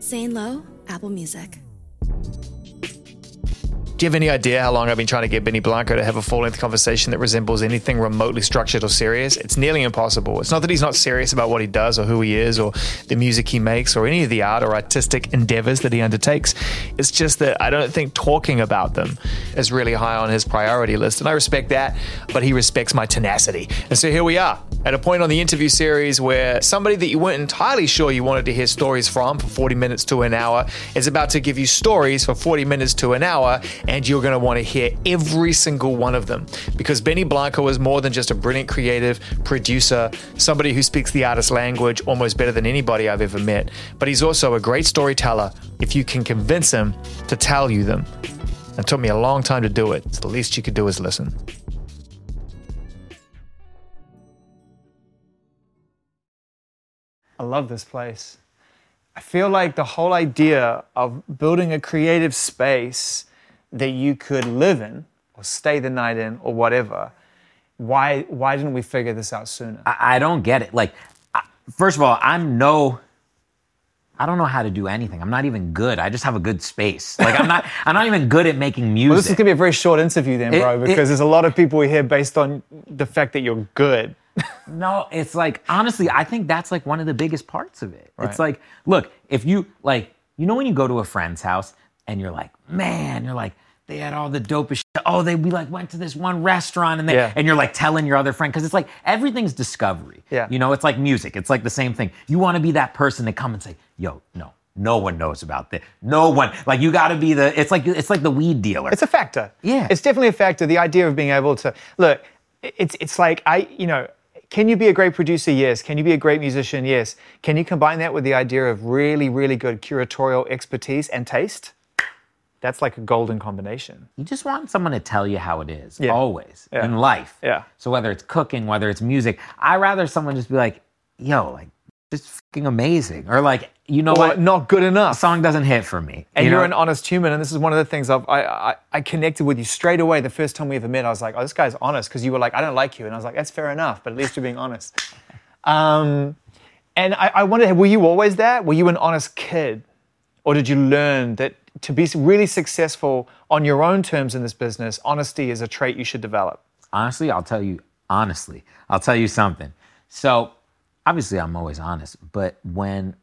Zane Lowe, Apple Music. Do you have any idea how long I've been trying to get Benny Blanco to have a full length conversation that resembles anything remotely structured or serious? It's nearly impossible. It's not that he's not serious about what he does or who he is or the music he makes or any of the art or artistic endeavors that he undertakes. It's just that I don't think talking about them is really high on his priority list. And I respect that, but he respects my tenacity. And so here we are at a point on the interview series where somebody that you weren't entirely sure you wanted to hear stories from for 40 minutes to an hour is about to give you stories for 40 minutes to an hour and you're going to want to hear every single one of them because Benny Blanco is more than just a brilliant creative producer, somebody who speaks the artist language almost better than anybody I've ever met, but he's also a great storyteller if you can convince him to tell you them. It took me a long time to do it. So the least you could do is listen. I love this place. I feel like the whole idea of building a creative space that you could live in or stay the night in or whatever. Why why didn't we figure this out sooner? I, I don't get it. Like, I, first of all, I'm no. I don't know how to do anything. I'm not even good. I just have a good space. Like I'm not. I'm not even good at making music. Well, this is gonna be a very short interview then, bro, it- because there's a lot of people here based on the fact that you're good. No, it's like honestly, I think that's like one of the biggest parts of it. Right. It's like, look, if you like, you know, when you go to a friend's house and you're like, man, you're like, they had all the dopest. Shit. Oh, they we like went to this one restaurant and they Yeah. and you're like telling your other friend because it's like everything's discovery. Yeah. You know, it's like music. It's like the same thing. You want to be that person to come and say, yo, no. No one knows about this. No one like you got to be the. It's like it's like the weed dealer. It's a factor. Yeah. It's definitely a factor. The idea of being able to look, it's it's like I, you know, can you be a great producer? Yes. Can you be a great musician? Yes. Can you combine that with the idea of really, really good curatorial expertise and taste? That's like a golden combination. you just want someone to tell you how it is Yeah. always Yeah. in life Yeah. so whether it's cooking whether it's music i rather someone just be like yo like just fucking amazing or like you know what not good enough. song doesn't hit for me and you are an honest human, and this is one of the things I've, I, I I connected with you straight away. The first time we ever met, I was like, "Oh, this guy's honest," because you were like, "I don't like you," and I was like, "That's fair enough, but at least you're being honest." Um, and I, I wondered, were you always that? Were you an honest kid, or did you learn that to be really successful on your own terms in this business, honesty is a trait you should develop? honestly i'll tell you honestly i'll tell you something so obviously i'm always honest but when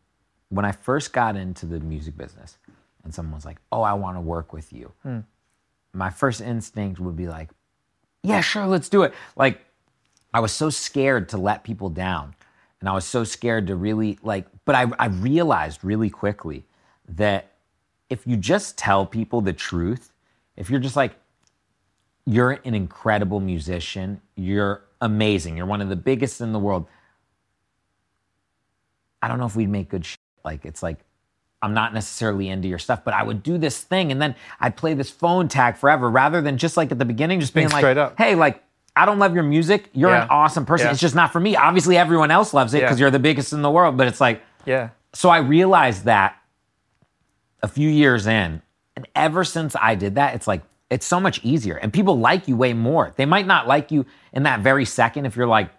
when i first got into the music business and someone was like oh i want to work with you hmm. my first instinct would be like yeah sure let's do it like i was so scared to let people down and i was so scared to really like but i, I realized really quickly that if you just tell people the truth if you're just like you're an incredible musician. You're amazing. You're one of the biggest in the world. I don't know if we'd make good shit. Like, it's like, I'm not necessarily into your stuff, but I would do this thing and then I'd play this phone tag forever rather than just like at the beginning, just being, Being like, up. hey, like, I don't love your music. You're Yeah. an awesome person. Yeah. It's just not for me. Obviously, everyone else loves it because Yeah. you're the biggest in the world, but it's like, Yeah. so I realized that a few years in, and ever since I did that, it's like it's so much easier, and people like you way more. They might not like you in that very second if you're like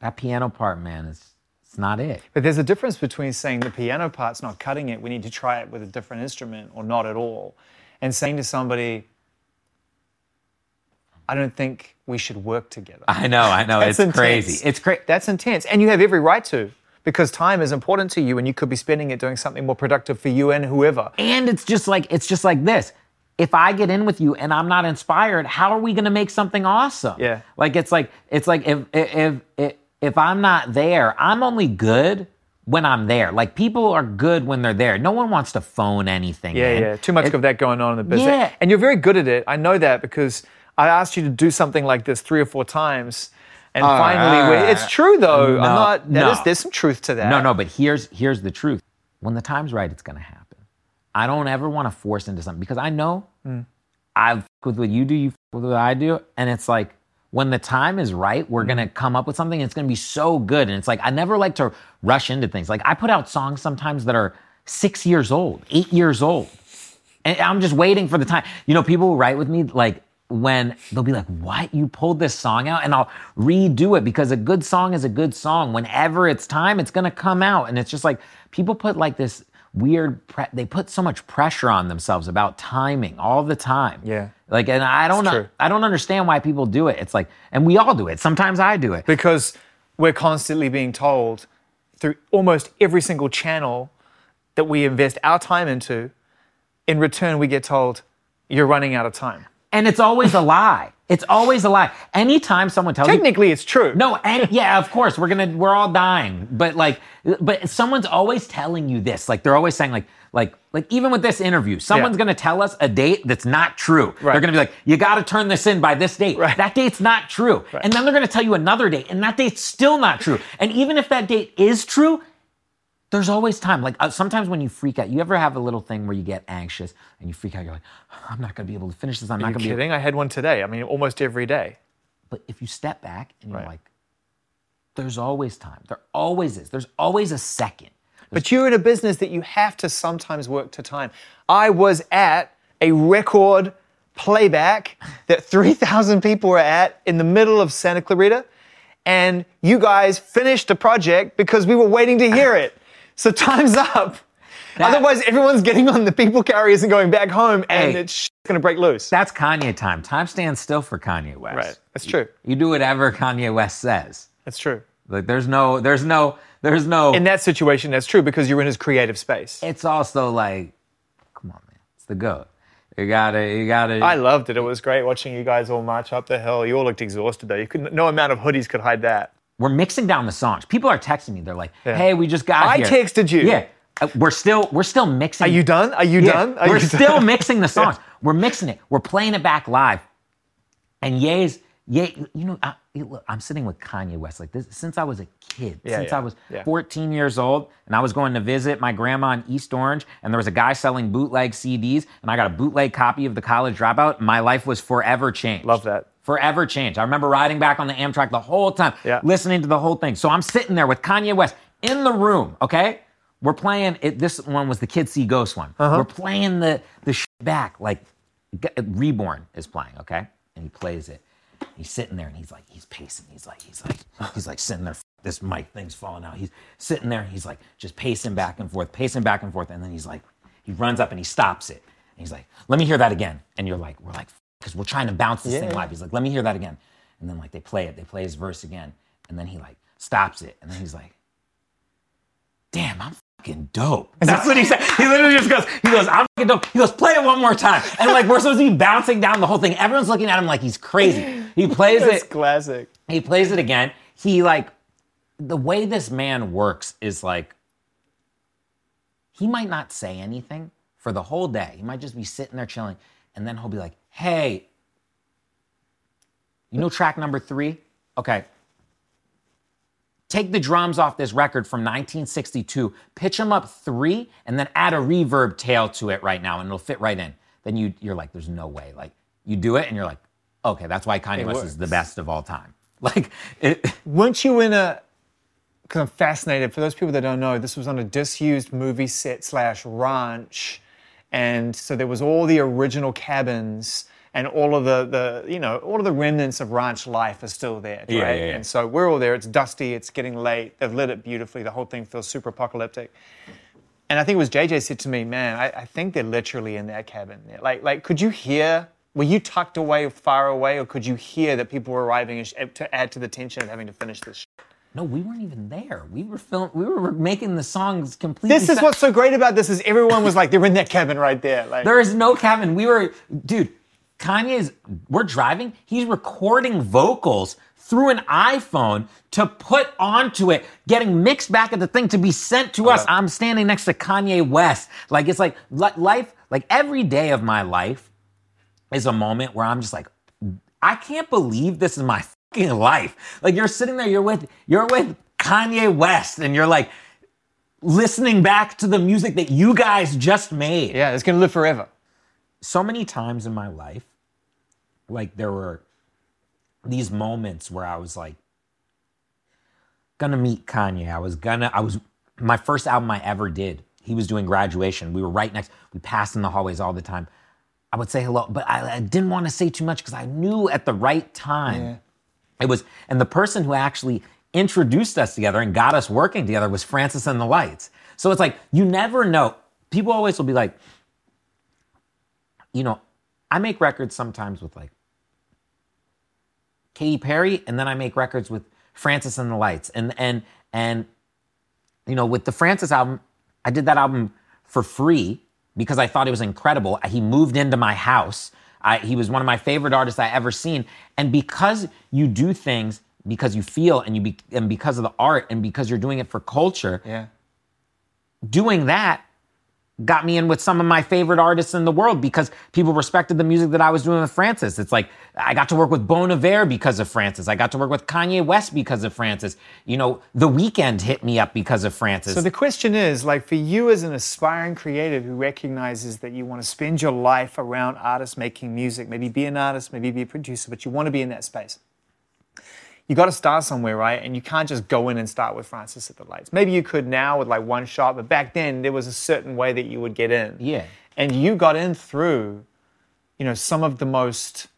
that piano part, man. Is it's not it. But there's a difference between saying the piano part's not cutting it, we need to try it with a different instrument or not at all, and saying to somebody, I don't think we should work together. I know, I know. It's intense. crazy. It's crazy. That's intense. And you have every right to, because time is important to you and you could be spending it doing something more productive for you and whoever. And it's just like it's just like this. If I get in with you and I'm not inspired, how are we going to make something awesome? Yeah. Like it's like it's like if if if if I'm not there, I'm only good when I'm there. Like people are good when they're there. No one wants to phone anything. Yeah, in. yeah. Too much It- of that going on in the business. Yeah. And you're very good at it. I know that because I asked you to do something like this three or four times. And finally, we- it's true though. I'm No, not, no. is- there's some truth to that. No, no, but here's here's the truth. When the time's right, it's gonna happen. I don't ever want to force into something because I know. Mm. I f- with what you do, you f- with what I do, and it's like when the time is right, we're Hmm. gonna come up with something. And it's gonna be so good, and it's like I never like to rush into things. Like I put out songs sometimes that are six years old, eight years old, and I'm just waiting for the time. You know, people will write with me like when they'll be like, What? You pulled this song out? And I'll redo it because a good song is a good song. Whenever it's time, it's gonna come out. And it's just like people put like this weird, pre- they put so much pressure on themselves about timing all the time. Yeah. Like, and I don't know. I don't understand why people do it. It's like, and we all do it. Sometimes I do it. because we're constantly being told through almost every single channel that we invest our time into, in return, we get told, you're running out of time. And it's always a lie. It's always a lie. Anytime someone tells you, Technically, it's true. No, and yeah, of course, we're gonna we're all dying. But like but someone's always telling you this. Like they're always saying like like like even with this interview, someone's Yeah. gonna tell us a date that's not true. They're gonna be like, you gotta turn this in by this date. Right. That date's not true. And then they're gonna tell you another date, and that date's still not true. And even if that date is true, there's always time. Like uh, sometimes when you freak out, you ever have a little thing where you get anxious and you freak out, you're like, I'm not gonna be able to finish this. I'm Are not you gonna be able kidding? I had one today. I mean, almost every day. but if you step back and you're Right. like, there's always time. There always is. There's always a second. But you're in a business that you have to sometimes work to time. I was at a record playback that 3,000 people were at in the middle of Santa Clarita, and you guys finished a project because we were waiting to hear it. So time's up. That- Otherwise, everyone's getting on the people carriers and going back home, and Hey. it's going to break loose. That's Kanye time. Time stands still for Kanye West. right. That's true. You do whatever Kanye West says. That's true. Like there's no, there's no, there's no. In that situation, that's true because you're in his creative space. it's also like, come on, man. It's the goat. You gotta, you gotta. I loved it. It was great watching you guys all march up the hill. You all looked exhausted though. You could no amount of hoodies could hide that. We're mixing down the songs. People are texting me. They're like, Yeah. "Hey, we just got I here." I texted you. Yeah, Uh, we're still, we're still mixing. Are you done? Are you Yeah, done? Are we're you still done? mixing the songs. We're mixing it. We're playing it back live. And Ye's, Ye, you know, I, look, I'm sitting with Kanye West like this since I was a kid. Yeah, since yeah, I was yeah. 14 years old, and I was going to visit my grandma in East Orange, and there was a guy selling bootleg CDs, and I got a bootleg copy of The College Dropout. My life was forever changed. Love that. Forever changed. I remember riding back on the Amtrak the whole time, Yeah. listening to the whole thing. So I'm sitting there with Kanye West in the room, okay? We're playing it. This one was the Kids See Ghost one. Uh-huh. We're playing the the shit back like Reborn is playing, okay? And he plays it. He's sitting there and he's like, he's pacing. He's like, he's like, he's like sitting there. This mic thing's falling out. He's sitting there. He's like, just pacing back and forth, pacing back and forth. And then he's like, he runs up and he stops it. And he's like, let me hear that again. And you're like, we're like, because we're trying to bounce this thing Yeah. live. He's like, let me hear that again. And then like they play it. They play his verse again. And then he like stops it. And then he's like, damn, I'm fucking dope. That's what he said. He literally just goes, he goes, I'm fucking dope. He goes, play it one more time. And like we're supposed to be bouncing down the whole thing. Everyone's looking at him like he's crazy. He plays it. classic. He plays it again. He like the way this man works is like he might not say anything for the whole day. He might just be sitting there chilling, and then he'll be like, "Hey, you know track number three? Okay, take the drums off this record from 1962, pitch them up three, and then add a reverb tail to it right now, and it'll fit right in." Then you you're like, "There's no way." Like you do it, and you're like, "Okay, that's why Kanye It West is the best of all time." Like it. Weren't you in a? Because I'm fascinated. For those people that don't know, this was on a disused movie set slash ranch, and so there was all the original cabins and all of the the you know all of the remnants of ranch life are still there, right? Yeah, yeah, yeah. And so we're all there. It's dusty. It's getting late. They've lit it beautifully. The whole thing feels super apocalyptic. And I think it was JJ said to me, "Man, I, I think they're literally in that cabin. there. Like, like, could you hear? Were you tucked away, far away, or could you hear that people were arriving to add to the tension of having to finish this?" Sh- No, we weren't even there. We were film. We were making the songs completely. this is what's so great about this is everyone was like, they're in that cabin right there. Like, There is no cabin. We were, dude. Kanye's. We're driving. He's recording vocals through an iPhone to put onto it, getting mixed back at the thing to be sent to us. I'm standing next to Kanye West. Like it's like life. Like every day of my life is a moment where I'm just like, I can't believe this is my life. Like you're sitting there, you're with you're with Kanye West, and you're like listening back to the music that you guys just made. yeah, it's gonna live forever. So many times in my life, like there were these moments where I was like gonna meet Kanye. I was gonna, I was my first album I ever did. He was doing graduation. We were right next, we passed in the hallways all the time. I would say hello, but I, I didn't want to say too much because I knew at the right time Yeah. It was, and the person who actually introduced us together and got us working together was Francis and the Lights. So it's like, you never know. People always will be like, you know, I make records sometimes with like Katy Perry, and then I make records with Francis and the Lights. And and and you know, with the Francis album, I did that album for free because I thought it was incredible. He moved into my house. I, he was one of my favorite artists I ever seen. And because you do things because you feel and you be, and because of the art and because you're doing it for culture, Yeah. doing that got me in with some of my favorite artists in the world because people respected the music that I was doing with Francis. It's like I got to work with Bon Iver because of Francis. I got to work with Kanye West because of Francis. You know, The Weeknd hit me up because of Francis. So the question is, like, for you as an aspiring creative who recognizes that you want to spend your life around artists making music, maybe be an artist, maybe be a producer, but you want to be in that space. You got to start somewhere, right? And you can't just go in and start with Francis and the Lights. Maybe you could now with like one shot, but back then there was a certain way that you would get in. Yeah. And you got in through, you know, some of the most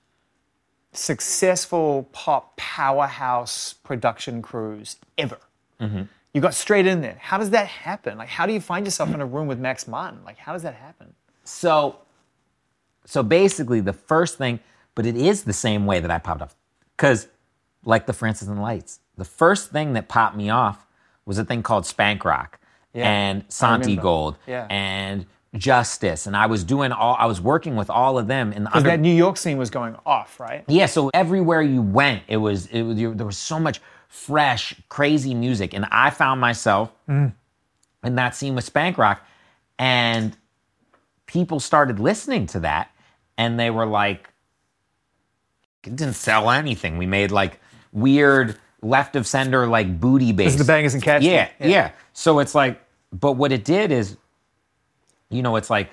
successful pop powerhouse production crews ever. Mm-hmm. You got straight in there. How does that happen? Like, how do you find yourself in a room with Max Martin? Like, how does that happen? So, so basically, the first thing, but it is the same way that I popped off, because like the Francis and the Lights, the first thing that popped me off was a thing called Spank Rock Yeah, and Santigold Yeah. and Justice, and I was doing all, I was working with all of them in the under, that New York scene was going off, right? yeah, so everywhere you went, it was it was there was so much fresh, crazy music, and I found myself mm. in that scene with Spank Rock, and people started listening to that, and they were like, it didn't sell anything. We made like weird left of center like booty bass. This is the Bangers and Cash. Yeah, thing. yeah, So it's like, but what it did is, you know, it's like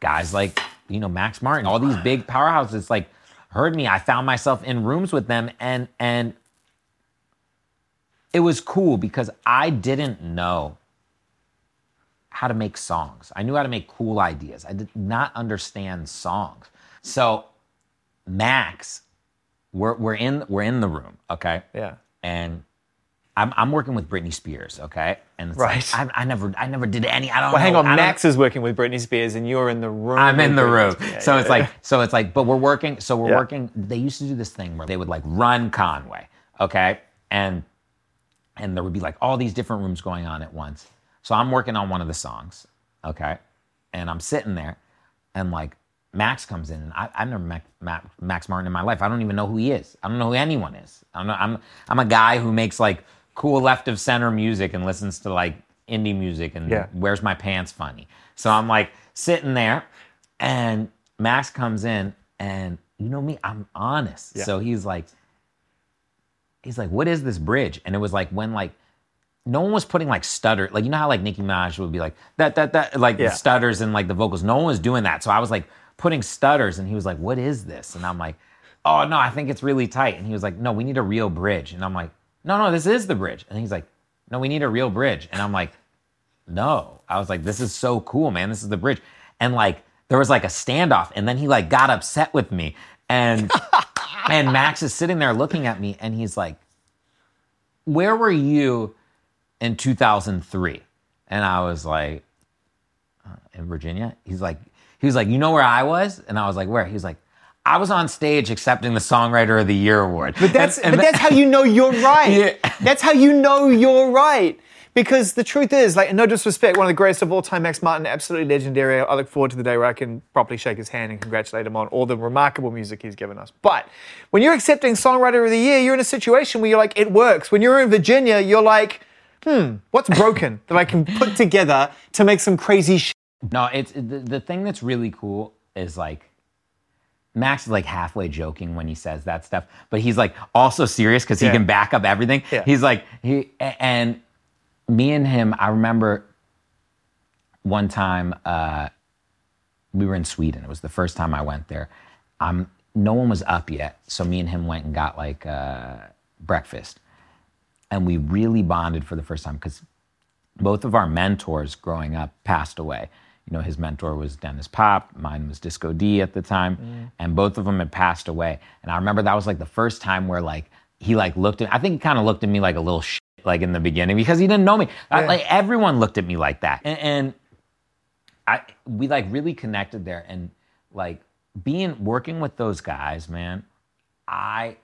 guys like, you know, Max Martin, all these big powerhouses like heard me. I found myself in rooms with them and and it was cool because I didn't know how to make songs. I knew how to make cool ideas. I did not understand songs. So Max, we're we're in we're in the room, okay? Yeah. and I'm, I'm working with Britney Spears, okay? And it's Right. like, I, I never I never did any. I don't Well, hang on. Max is working with Britney Spears, and you're in the room. I'm in the Britney room. Spears. so Yeah, it's yeah, like so it's like, but we're working. So we're Yeah. working. They used to do this thing where they would like run Conway, okay, and and there would be like all these different rooms going on at once. So I'm working on one of the songs, okay, and I'm sitting there, and like Max comes in, I, I've never met Max, Max Martin in my life. I don't even know who he is. I don't know who anyone is. I'm not, I'm I'm a guy who makes like cool left of center music and listens to like indie music and Yeah. wears my pants funny. So I'm like sitting there, and Max comes in, and you know me, I'm honest. Yeah. So he's like, he's like, what is this bridge? And it was like when like no one was putting like stutter, like you know how like Nicki Minaj would be like that that that like Yeah. stutters and like the vocals. No one was doing that. So I was like putting stutters, and he was like, what is this? And I'm like, oh no, I think it's really tight. And he was like, no, we need a real bridge. And I'm like, no, no, this is the bridge. And he's like, no, we need a real bridge. And I'm like, no. I was like, this is so cool, man. This is the bridge. And like, there was like a standoff, and then he like got upset with me. And and Max is sitting there looking at me, and he's like, Where were you in 2003? And I was like, "Uh, in Virginia. He's like, he was like, you know where I was? And I was like, where? He was like, I was on stage accepting the Songwriter of the Year award. But that's And- and but that's how you know you're right. Yeah. That's how you know you're right. Because the truth is, like, no disrespect, one of the greatest of all time, Max Martin, absolutely legendary. I look forward to the day where I can properly shake his hand and congratulate him on all the remarkable music he's given us. But when you're accepting Songwriter of the Year, you're in a situation where you're like, it works. When you're in Virginia, you're like, hmm, what's broken that I can put together to make some crazy shit? No, it's the, the thing that's really cool is like Max is like halfway joking when he says that stuff, but he's like also serious because he Yeah. can back up everything. Yeah. He's like he and me and him. I remember one time uh, we were in Sweden. It was the first time I went there. Um, no one was up yet, so me and him went and got like uh, breakfast, and we really bonded for the first time because both of our mentors growing up passed away. You know, his mentor was Denniz Pop, mine was Disco D at the time, mm. and both of them had passed away. And I remember that was like the first time where like he like looked at I think he kind of looked at me like a little shit like in the beginning because he didn't know me. I- like everyone looked at me like that. And, and I we like really connected there and like being working with those guys, man, I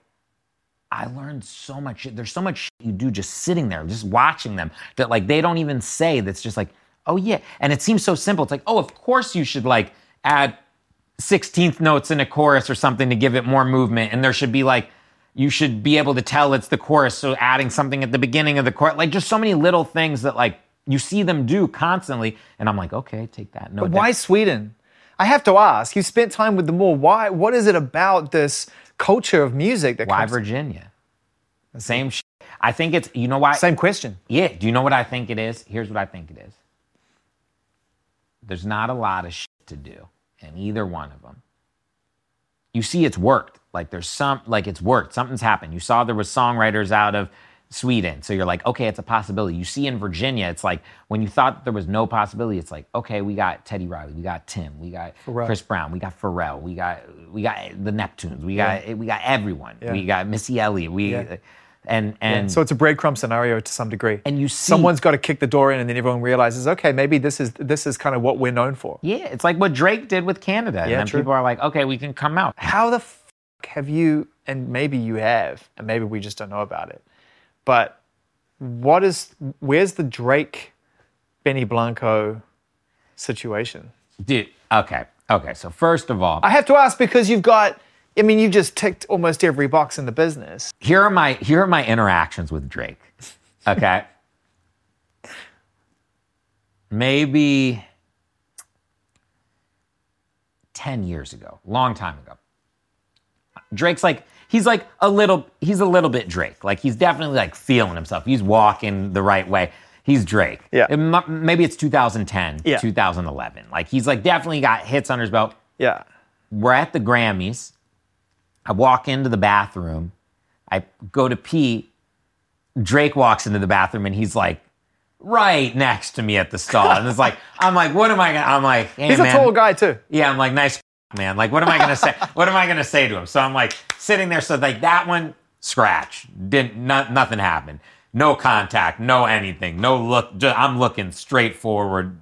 I learned so much. There's so much you do just sitting there, just watching them that like they don't even say that's just like, oh yeah. And it seems so simple. It's like, oh, of course you should like add 16th notes in a chorus or something to give it more movement. And there should be like, you should be able to tell it's the chorus. So adding something at the beginning of the chorus, like just so many little things that like you see them do constantly. And I'm like, okay, take that note. But down. why Sweden? I have to ask. You spent time with them all. Why? What is it about this culture of music that Why comes? Virginia? The same shit. I think it's, you know why? Same question. Yeah. Do you know what I think it is? Here's what I think it is. There's not a lot of shit to do in either one of them. You see, it's worked. Like there's some, like it's worked. Something's happened. You saw there was songwriters out of Sweden, so you're like, okay, it's a possibility. You see in Virginia, it's like when you thought there was no possibility, it's like, okay, we got Teddy Riley, we got Tim, we got Pharrell. Chris Brown, we got Pharrell, we got we got the Neptunes, we got we got everyone, Yeah. we got Missy Elliott, we Yeah. Uh, and and So it's a breadcrumb scenario to some degree. And you see- someone's got to kick the door in, and then everyone realizes, okay, maybe this is this is kind of what we're known for. Yeah, it's like what Drake did with Canada. And Yeah, then true. people are like, okay, we can come out. How the f- have you? And maybe you have, and maybe we just don't know about it. But what is? Where's the Drake, Benny Blanco situation? Dude, okay. Okay. So first of all, I have to ask because you've got. I mean, you've just ticked almost every box in the business. here are my here are my interactions with Drake. Okay. Maybe 10 years ago, long time ago. Drake's like he's like a little he's a little bit Drake. Like he's definitely like feeling himself. He's walking the right way. He's Drake. Yeah. It maybe it's 2010, Yeah. 2011. Like he's like definitely got hits under his belt. Yeah. we're at the Grammys. I walk into the bathroom. I go to pee. Drake walks into the bathroom and he's like right next to me at the stall. And it's like, I'm like, what am I gonna I'm like, hey He's man. a tall guy too. Yeah, I'm like, nice man. Like, what am I gonna say? what am I gonna say to him? So I'm like sitting there. So like that one, scratch. Didn't not, nothing happened. No contact, no anything, no look. ju- I'm looking straight forward,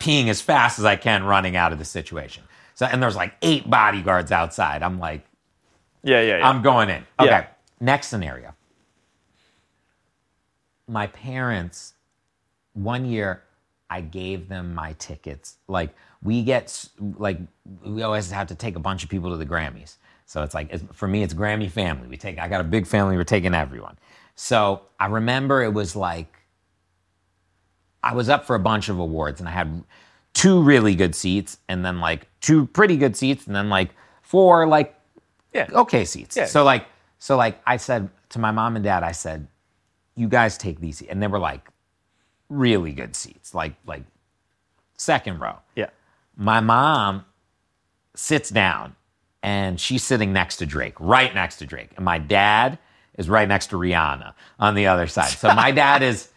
peeing as fast as I can, running out of the situation. So and there's like eight bodyguards outside. I'm like, Yeah, yeah, yeah. I'm going in. Okay. Yeah. Next scenario. My parents, one year, I gave them my tickets. Like we get, like we always have to take a bunch of people to the Grammys. So it's like it's, for me, it's Grammy family. We take. I got a big family. We're taking everyone. So I remember it was like I was up for a bunch of awards and I had two really good seats and then like two pretty good seats and then like four like Yeah. okay seats. Yeah. So like so like I said to my mom and dad, I said, you guys take these seats. And they were like really good seats, like like second row. yeah. My mom sits down and she's sitting next to Drake, right next to Drake. And my dad is right next to Rihanna on the other side. So my dad is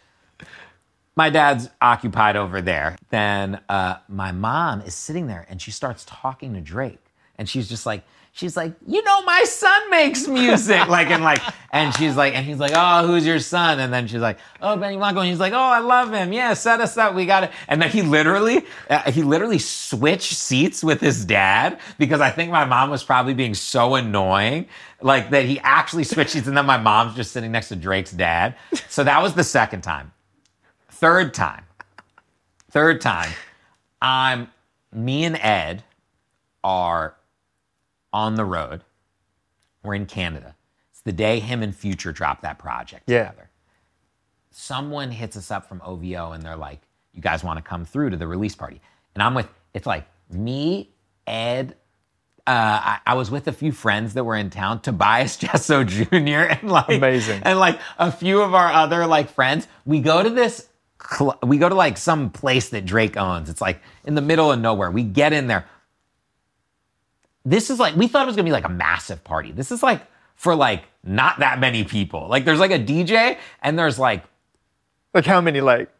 my dad's occupied over there. Then uh, my mom is sitting there and she starts talking to Drake. And she's just like, she's like, you know, my son makes music. like, and like, and she's like, and he's like, oh, who's your son? And then she's like, oh, Benny Blanco. And he's like, oh, I love him. Yeah, set us up. We got it. And then he literally, uh, he literally switched seats with his dad because I think my mom was probably being so annoying, like that he actually switched seats. And then my mom's just sitting next to Drake's dad. So that was the second time. Third time. Third time. I'm me and Ed are on the road. We're in Canada. It's the day him and Future dropped that project Yeah. together. Someone hits us up from OVO and they're like, "You guys want to come through to the release party?" And I'm with. It's like me, Ed. Uh, I, I was with a few friends that were in town, Tobias Jesso Jr. and like Amazing. and like a few of our other like friends. We go to this. Cl- we go to like some place that Drake owns. It's like in the middle of nowhere. We get in there this is like we thought it was gonna be like a massive party. This is like for like not that many people. Like there's like a DJ and there's like Like how many? Like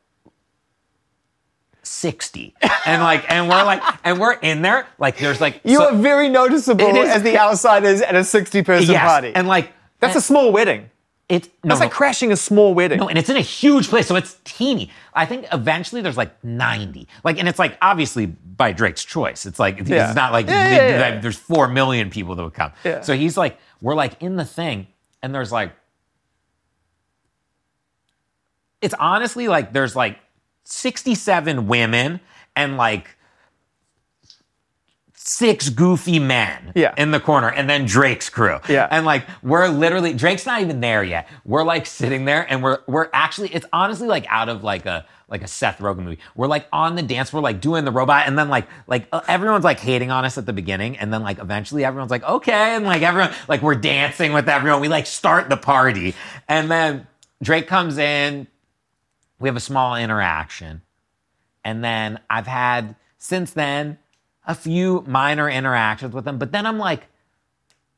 60. And like, and we're like, and we're in there. Like, there's like, You so- are very noticeable as the outsiders at a 60 person yes, party. And like, That's a small wedding. It's no, That's like no. crashing a small wedding. No, and it's in a huge place, so it's teeny. I think eventually there's like 90. Like, and it's like obviously by Drake's choice. It's like Yeah. it's not like Yeah, they- yeah, there's four million people that would come. So he's like, we're like in the thing, and there's like, it's honestly like there's like 67 women and like six goofy men Yeah. in the corner and then Drake's crew. Yeah. And like we're literally Drake's not even there yet. We're like sitting there and we're we're actually it's honestly like out of like a like a Seth Rogen movie. We're like on the dance, we're like doing the robot and then like like uh, everyone's like hating on us at the beginning and then like eventually everyone's like okay and like everyone like we're dancing with everyone. We like start the party. And then Drake comes in, we have a small interaction. And then I've had since then a few minor interactions with him. But then I'm like,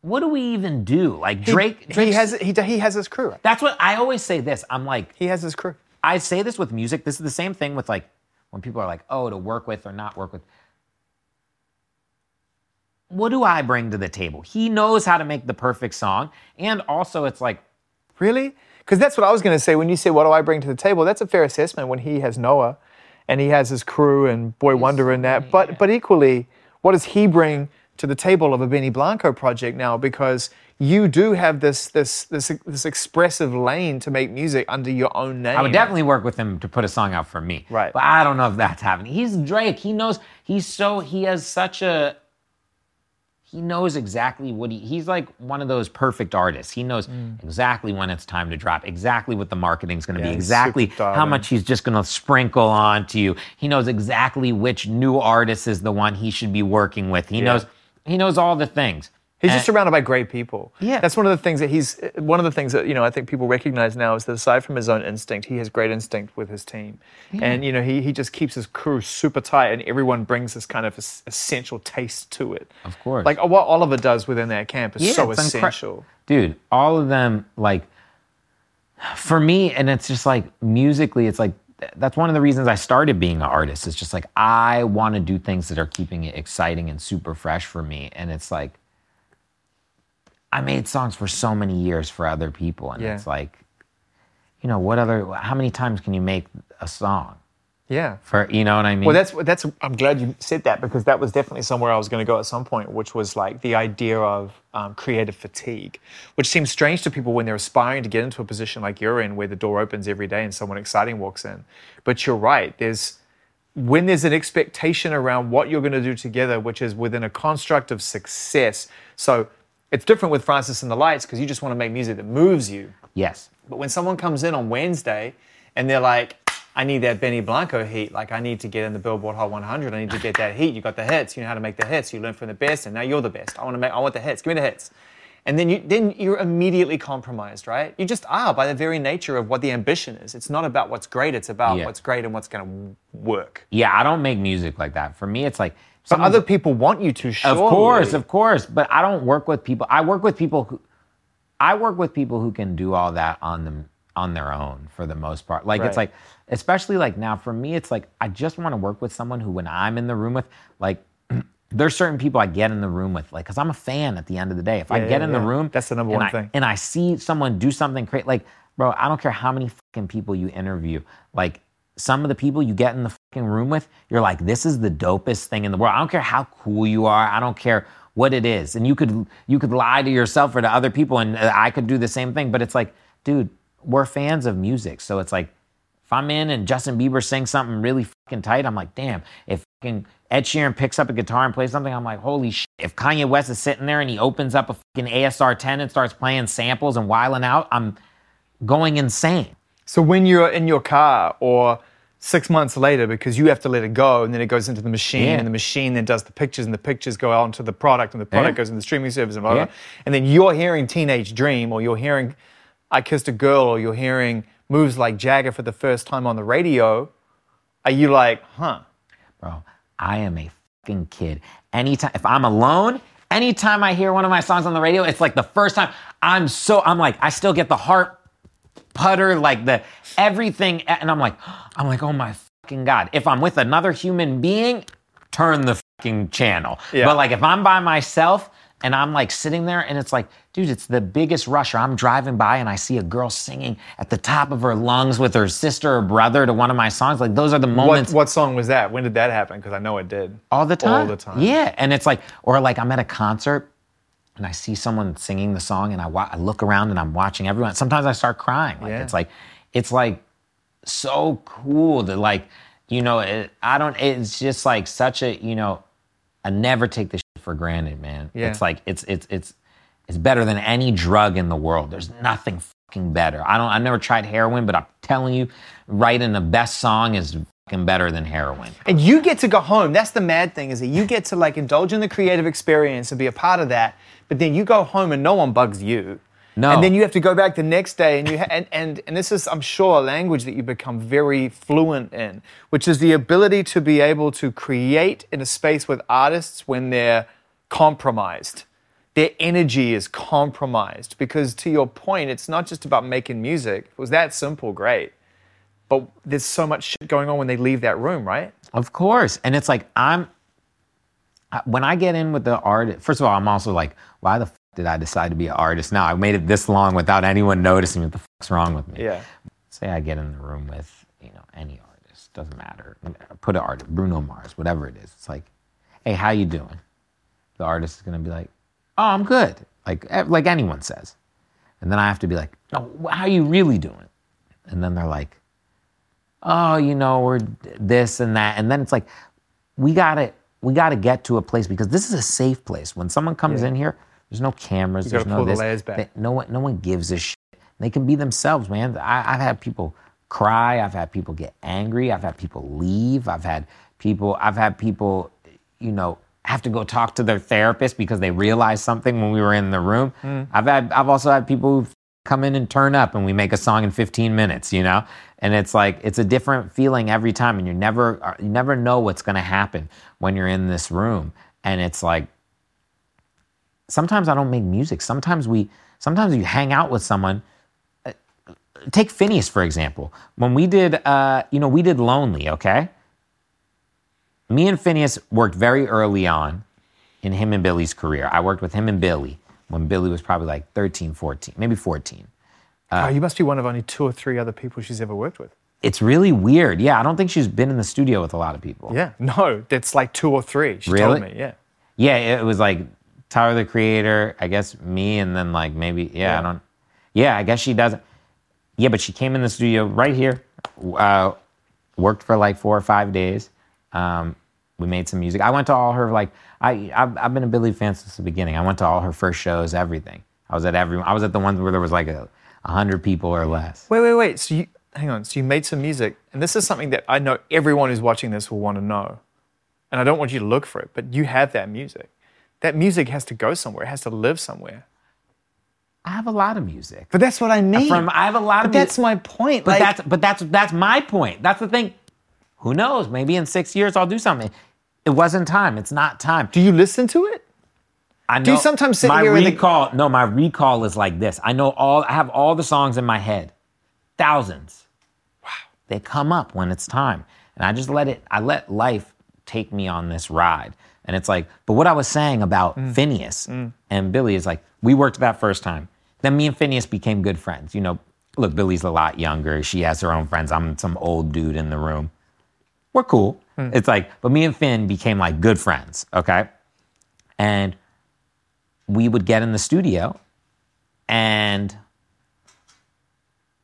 what do we even do? Like Drake, he has he, he has his crew. That's what I always say. This I'm like, He has his crew. I say this with music. This is the same thing with like when people are like, oh, to work with or not work with. What do I bring to the table? He knows how to make the perfect song, and also it's like Really? Because that's what I was going to say. When you say, "What do I bring to the table?" That's a fair assessment. When he has Noah, and he has his crew and Boi-1da in that. But but equally, what does he bring to the table of a Benny Blanco project now? Because you do have this this this this expressive lane to make music under your own name. I would definitely work with him to put a song out for me. Right. But I don't know if that's happening. He's Drake. He knows. He's so. He has such a. He knows exactly what he. He's like one of those perfect artists. He knows exactly when it's time to drop. Exactly what the marketing's going to Mm. Yeah, be. Exactly how much he's just going to sprinkle onto you. He knows exactly which new artist is the one he should be working with. He knows. He knows all the things. He's And- just surrounded by great people. Yeah. That's one of the things that he's, one of the things that, you know, I think people recognize now is that aside from his own instinct, he has great instinct with his team. Yeah. And, you know, he, he just keeps his crew super tight and everyone brings this kind of essential taste to it. Of course. Like what Oliver does within that camp is so it's incre- essential. Dude, all of them, like, for me, and it's just like musically, it's like, that's one of the reasons I started being an artist. It's just like, I want to do things that are keeping it exciting and super fresh for me. And it's like, I made songs for so many years for other people. And Yeah. it's like, you know, what other, how many times can you make a song? Yeah. For, you know what I mean? Well, that's that's. I'm glad you said that because that was definitely somewhere I was going to go at some point, which was like the idea of um, creative fatigue, which seems strange to people when they're aspiring to get into a position like you're in, where the door opens every day and someone exciting walks in. But you're right. There's when there's an expectation around what you're going to do together, which is within a construct of success. So it's different with Francis and the Lights because you just want to make music that moves you. yes. But when someone comes in on Wednesday and they're like, I need that Benny Blanco heat. Like, I need to get in the Billboard Hot 100. I need to get that heat. You got the hits. You know how to make the hits. You learn from the best, and now you're the best. I want to make. I want the hits. Give me the hits. And then you then you're immediately compromised, right? You just are by the very nature of what the ambition is. It's not about what's great. It's about Yeah. what's great and what's going to work. Yeah, I don't make music like that. For me, it's like, But someone's- other people want you to. Surely. Of course, of course. But I don't work with people. I work with people who I work with people who can do all that on them on their own for the most part. Like it's like especially like now for me it's like I just want to work with someone who when I'm in the room with like there's certain people I get in the room with like cuz I'm a fan at the end of the day. If I get yeah, in the room That's the number one I- thing. and I see someone do something great like bro, I don't care how many fucking people you interview. Like some of the people you get in the fucking room with, you're like, this is the dopest thing in the world. I don't care how cool you are. I don't care what it is. And you could you could lie to yourself or to other people, and uh, I could do the same thing. But it's like, dude, we're fans of music, so it's like, if I'm in and Justin Bieber sings something really fucking tight, I'm like, damn. If fucking Ed Sheeran picks up a guitar and plays something, I'm like, holy shit. If Kanye West is sitting there and he opens up a fucking ASR 10 and starts playing samples and whiling out, I'm going insane. So when you're in your car or six months later, because you have to let it go, and then it goes into the machine, Yeah. and the machine then does the pictures, and the pictures go out into the product, and the product Yeah. goes into the streaming service, and blah, blah. And then you're hearing Teenage Dream, or you're hearing I Kissed a Girl, or you're hearing moves like Jagger for the first time on the radio. Are you like, huh? Bro, I am a fucking kid. Anytime, if I'm alone, anytime I hear one of my songs on the radio, it's like the first time I'm so, I'm like, I still get the heart putter, like the everything. And I'm like, I'm like, oh my fucking God. If I'm with another human being, turn the fucking channel. Yeah. But like if I'm by myself and I'm like sitting there and it's like, dude, it's the biggest rusher. I'm driving by and I see a girl singing at the top of her lungs with her sister or brother to one of my songs. Like those are the What, moments what song was that? When did that happen? Because I know it did. all the time. All the time. Yeah, and it's like, or like I'm at a concert and I see someone singing the song and I, wa- I look around and I'm watching everyone. Sometimes I start crying. Like Yeah. it's like, it's like so cool to like, you know, it, I don't. It's just like such a, you know, I never take this shit for granted, man. Yeah. It's like it's it's it's it's better than any drug in the world. There's nothing fucking better. I don't. I never tried heroin, but I'm telling you, writing the best song is fucking better than heroin. And you get to go home. That's the mad thing is that you get to like indulge in the creative experience and be a part of that. But then you go home and no one bugs you. No. And then you have to go back the next day and you ha- and, and and this is I'm sure a language that you become very fluent in, which is the ability to be able to create in a space with artists when they're compromised. Their energy is compromised because to your point, it's not just about making music. If it was that simple, great. But there's so much shit going on when they leave that room, right? Of course. And it's like, I'm, when I get in with the art, first of all, I'm also like, why the f- did I decide to be an artist now? I made it this long without anyone noticing what the fuck's wrong with me. Yeah. Say I get in the room with, you know, any artist, doesn't matter. Put an artist, Bruno Mars, whatever it is. It's like, hey, how you doing? The artist is gonna be like, oh, I'm good. Like, eh, like anyone says. And then I have to be like, no, how you really doing? And then they're like, oh, you know, we're this and that. And then it's like, we gotta, we gotta get to a place because this is a safe place. When someone comes Yeah. in here, there's no cameras, there's no the this. back. They- no one, no one gives a shit. They can be themselves, man. I, I've had people cry. I've had people get angry. I've had people leave. I've had people. I've had people, you know, have to go talk to their therapist because they realized something when we were in the room. Mm. I've had. I've also had people who come in and turn up and we make a song in 15 minutes. You know, and it's like it's a different feeling every time, and you never uh, you never know what's going to happen when you're in this room, and it's like sometimes I don't make music. Sometimes we, sometimes you hang out with someone. uh, Take Finneas for example. When we did, uh, you know, we did Lonely. Okay. Me and Finneas worked very early on in him and Billie's career. I worked with him and Billie when Billie was probably like 13, 14, maybe 14. oh, you must be one of only two or three other people she's ever worked with. It's really weird. Yeah, I don't think she's been in the studio with a lot of people. Yeah. No, that's like two or three. She Really? told me. Yeah. Yeah, it was like Tyler the Creator, I guess me, and then like maybe yeah, Yeah. I don't. Yeah, I guess she doesn't. Yeah, but she came in the studio right here, uh, worked for like four or five days. Um, we made some music. I went to all her like I I've, I've been a Billie fan since the beginning. I went to all her first shows, everything. I was at every. I was at the ones where there was like a, a hundred people or less. Wait, wait, wait. So you hang on. So you made some music, and this is something that I know everyone who's watching this will want to know. And I don't want you to look for it, but you have that music. That music has to go somewhere. It has to live somewhere. I have a lot of music. But that's what I mean. From I have a lot but of. that's mu- my point. But like, that's but that's that's my point. That's the thing. Who knows? Maybe in six years I'll do something. It wasn't time. It's not time. do you listen to it? I know, Do you sometimes sit my here recall? No, my recall is like this. I know all. I have all the songs in my head, thousands. Wow. They come up when it's time, and I just let it. I let life take me on this ride, and it's like. But what I was saying about Mm. Finneas and Billie is like we worked that first time. Then me and Phineas became good friends. You know, look, Billie's a lot younger. She has her own friends. I'm some old dude in the room. We're cool. Hmm. It's like, but me and Finn became like good friends. Okay, and we would get in the studio and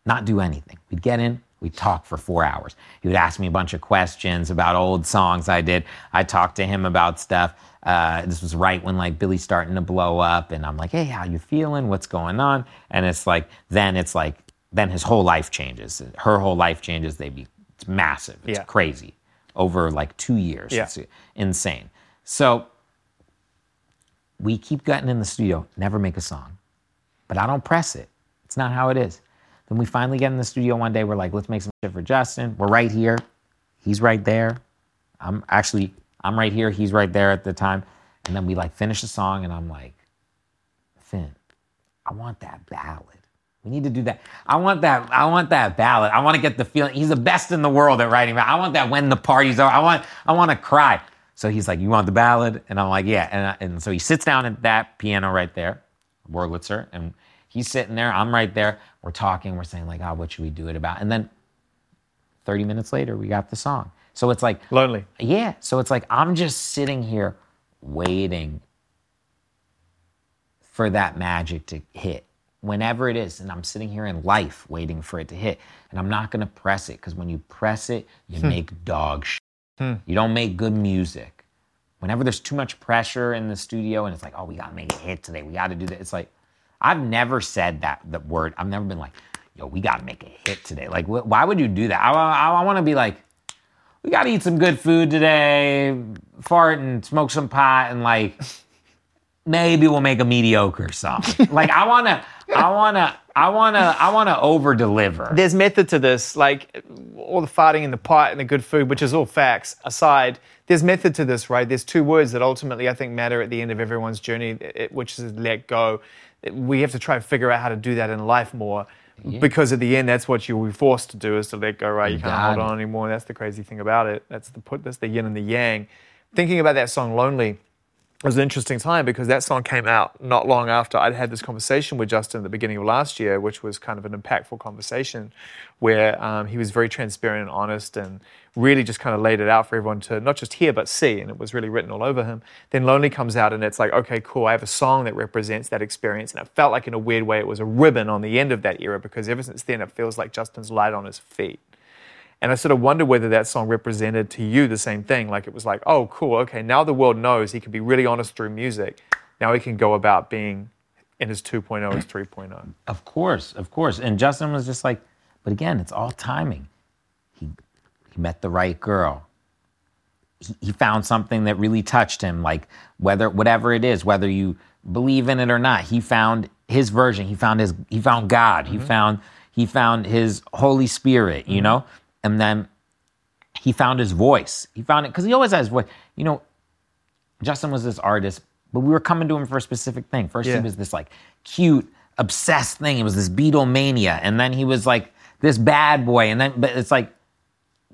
not do anything. We'd get in, we'd talk for four hours. He would ask me a bunch of questions about old songs I did. I talked to him about stuff. Uh, this was right when like Billie's starting to blow up, and I'm like, "Hey, how you feeling? What's going on?" And it's like, then it's like, then his whole life changes. Her whole life changes. They be it's massive. It's Yeah. crazy over like two years. Yeah. It's insane. So we keep getting in the studio, never make a song. But I don't press it. It's not how it is. Then we finally get in the studio one day. We're like, let's make some shit for Justin. We're right here. He's right there. I'm actually, I'm right here. He's right there at the time. And then we like finish the song, and I'm like, Finn, I want that ballad. We need to do that. I want that. I want that ballad. I want to get the feeling. He's the best in the world at writing. I want that when the party's over. I want. I want to cry. So he's like, "You want the ballad?" And I'm like, "Yeah." And, I, and so he sits down at that piano right there, Wurlitzer, and he's sitting there. I'm right there. We're talking. We're saying like, "Oh, what should we do it about?" And then 30 minutes later, we got the song. So it's like Lonely. yeah. So it's like I'm just sitting here waiting for that magic to hit whenever it is. And I'm sitting here in life waiting for it to hit. And I'm not going to press it because when you press it, you hmm. make dog shit. Hmm. You don't make good music. Whenever there's too much pressure in the studio and it's like, oh, we got to make a hit today. We got to do that. It's like, I've never said that the word. I've never been like, yo, we got to make a hit today. Like, wh- why would you do that? I, I, I want to be like, we got to eat some good food today, fart and smoke some pot, and like maybe we'll make a mediocre song. like I wanna, I wanna, I wanna, I wanna over deliver. There's method to this, like all the farting in the pot and the good food, which is all facts aside. There's method to this, right? There's two words that ultimately I think matter at the end of everyone's journey, which is let go. We have to try and figure out how to do that in life more. Because at the end, that's what you'll be forced to do is to let go, right? You, can't hold it. on anymore. That's the crazy thing about it. That's the put. That's the yin and the yang. Thinking about that song, "Lonely," it was an interesting time because that song came out not long after I'd had this conversation with Justin at the beginning of last year, which was kind of an impactful conversation where um, he was very transparent and honest and really just kind of laid it out for everyone to not just hear but see. And it was really written all over him. Then Lonely comes out and it's like, okay, cool, I have a song that represents that experience. And it felt like, in a weird way, it was a ribbon on the end of that era because ever since then, it feels like Justin's light on his feet. And I sort of wonder whether that song represented to you the same thing. Like it was like, oh, cool, okay, now the world knows he can be really honest through music. Now he can go about being in his 2.0, his 3.0. Of course, of course. And Justin was just like, but again, it's all timing. He he met the right girl. He, he found something that really touched him, like whether whatever it is, whether you believe in it or not. He found his version. He found his he found God. He mm-hmm. found he found his Holy Spirit, you mm-hmm. know? And then he found his voice. He found it because he always has voice. You know, Justin was this artist, but we were coming to him for a specific thing. First, Yeah. he was this like cute, obsessed thing. It was this Beatlemania, and then he was like this bad boy, and then but it's like,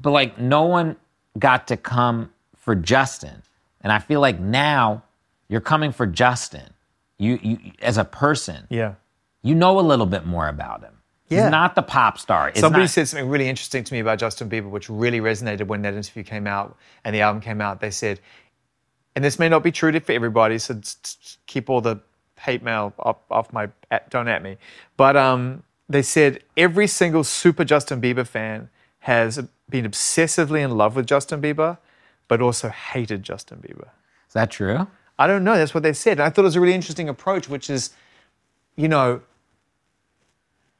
but like no one got to come for Justin, and I feel like now you're coming for Justin. You you as a person, Yeah. you know a little bit more about him. Yeah. He's not the pop star. It's Somebody not- said something really interesting to me about Justin Bieber, which really resonated when that interview came out and the album came out. They said, and this may not be true for everybody, so keep all the hate mail off, off my, at, don't at me. But um, they said every single super Justin Bieber fan has been obsessively in love with Justin Bieber, but also hated Justin Bieber. Is that true? I don't know. That's what they said. And I thought it was a really interesting approach, which is, you know,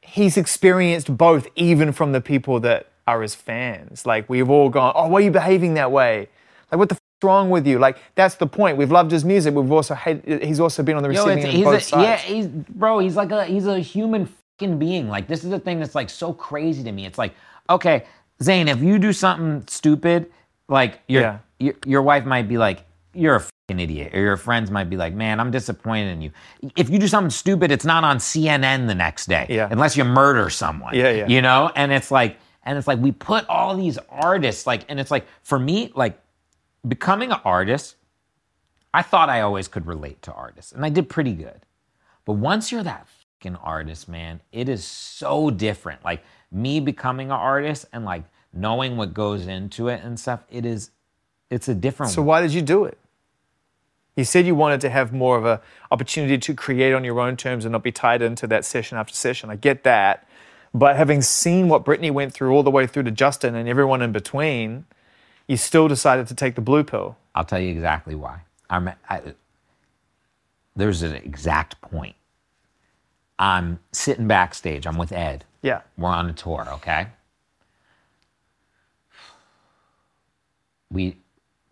he's experienced both, even from the people that are his fans. Like, we've all gone, oh, why are you behaving that way? Like, what the f- wrong with you? Like, that's the point. We've loved his music. We've also hated, he's also been on the receiving end both a, sides. yeah, he's bro. He's like a he's a human fucking being. Like this is the thing that's like so crazy to me. It's like, okay, Zane, if you do something stupid, like your Yeah. your, your wife might be like, you're a fucking idiot, or your friends might be like, man, I'm disappointed in you. If you do something stupid, it's not on CNN the next day, Yeah. unless you murder someone. Yeah, yeah. You know, and it's like, and it's like we put all these artists like, and it's like for me, like becoming an artist. I thought I always could relate to artists, and I did pretty good. But once you're that fucking artist, man, it is so different. Like me becoming an artist and like knowing what goes into it and stuff, it is, it's a different. So why did you do it? You said you wanted to have more of a opportunity to create on your own terms and not be tied into that session after session. I get that. But having seen what Britney went through all the way through to Justin and everyone in between, you still decided to take the blue pill. I'll tell you exactly why. I'm, I, there's an exact point. I'm sitting backstage. I'm with Ed. Yeah. We're on a tour, okay? We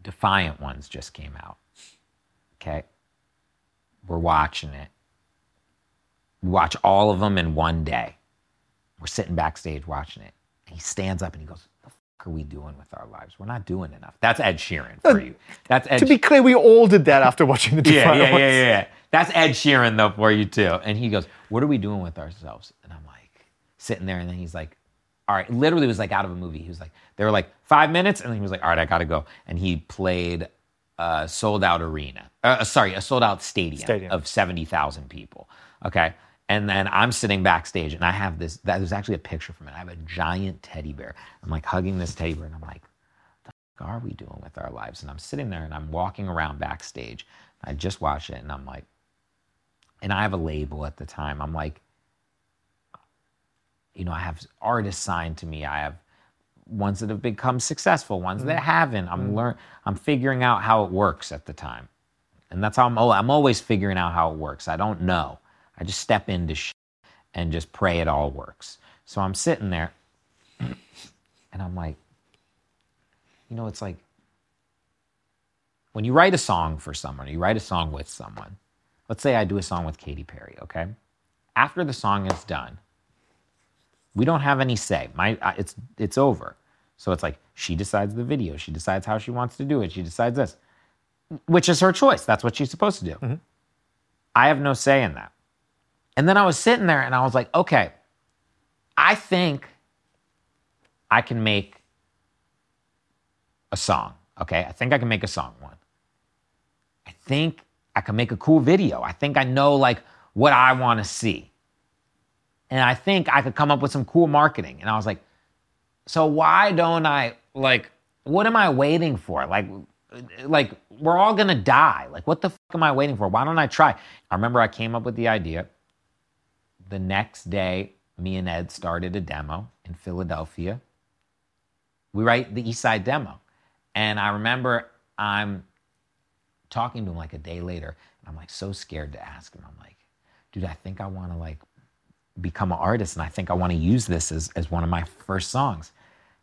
Defiant Ones just came out. Okay? We're watching it. We watch all of them in one day. We're sitting backstage watching it. And he stands up and he goes, What The fuck are we doing with our lives? We're not doing enough. That's Ed Sheeran for uh, you. That's Ed To be clear, we all did that after watching the yeah, Defiant yeah, yeah, Ones. yeah, yeah. That's Ed Sheeran though for you too. And he goes, "What are we doing with ourselves?" And I'm like, sitting there, and then he's like, "All right." Literally, it was like out of a movie. He was like, "They were like five minutes," and then he was like, "All right, I gotta go." And he played a sold out arena. Uh, sorry, a sold out stadium, Stadium. of seventy thousand people. Okay. And then I'm sitting backstage, and I have this. That was actually a picture from it. I have a giant teddy bear. I'm like hugging this teddy bear, and I'm like, "What are we doing with our lives?" And I'm sitting there, and I'm walking around backstage. I just watched it, and I'm like, and I have a label at the time. I'm like, you know, I have artists signed to me. I have ones that have become successful, ones that mm-hmm. haven't. I'm mm-hmm. learn. I'm figuring out how it works at the time, and that's how I'm. I'm always figuring out how it works. I don't know. I just step into shit and just pray it all works. So I'm sitting there, and I'm like, you know, it's like when you write a song for someone, you write a song with someone. Let's say I do a song with Katy Perry. Okay, after the song is done, we don't have any say. My, I- it's it's over. So it's like she decides the video. She decides how she wants to do it. She decides this, which is her choice. That's what she's supposed to do. Mm-hmm. I have no say in that. And then I was sitting there and I was like, okay, I think I can make a song. Okay, I think I can make a song one. I think I can make a cool video. I think I know like what I want to see and I think I could come up with some cool marketing. And I was like, so why don't I like what am I waiting for? Like like we're all gonna die. Like what the fuck am I waiting for? Why don't I try? I remember I came up with the idea. The next day, me and Ed started a demo in Philadelphia. We write the East Side demo. And I remember I'm talking to him like a day later, and I'm like so scared to ask him. I'm like, dude, I think I wanna like become an artist and I think I want to use this as, as one of my first songs.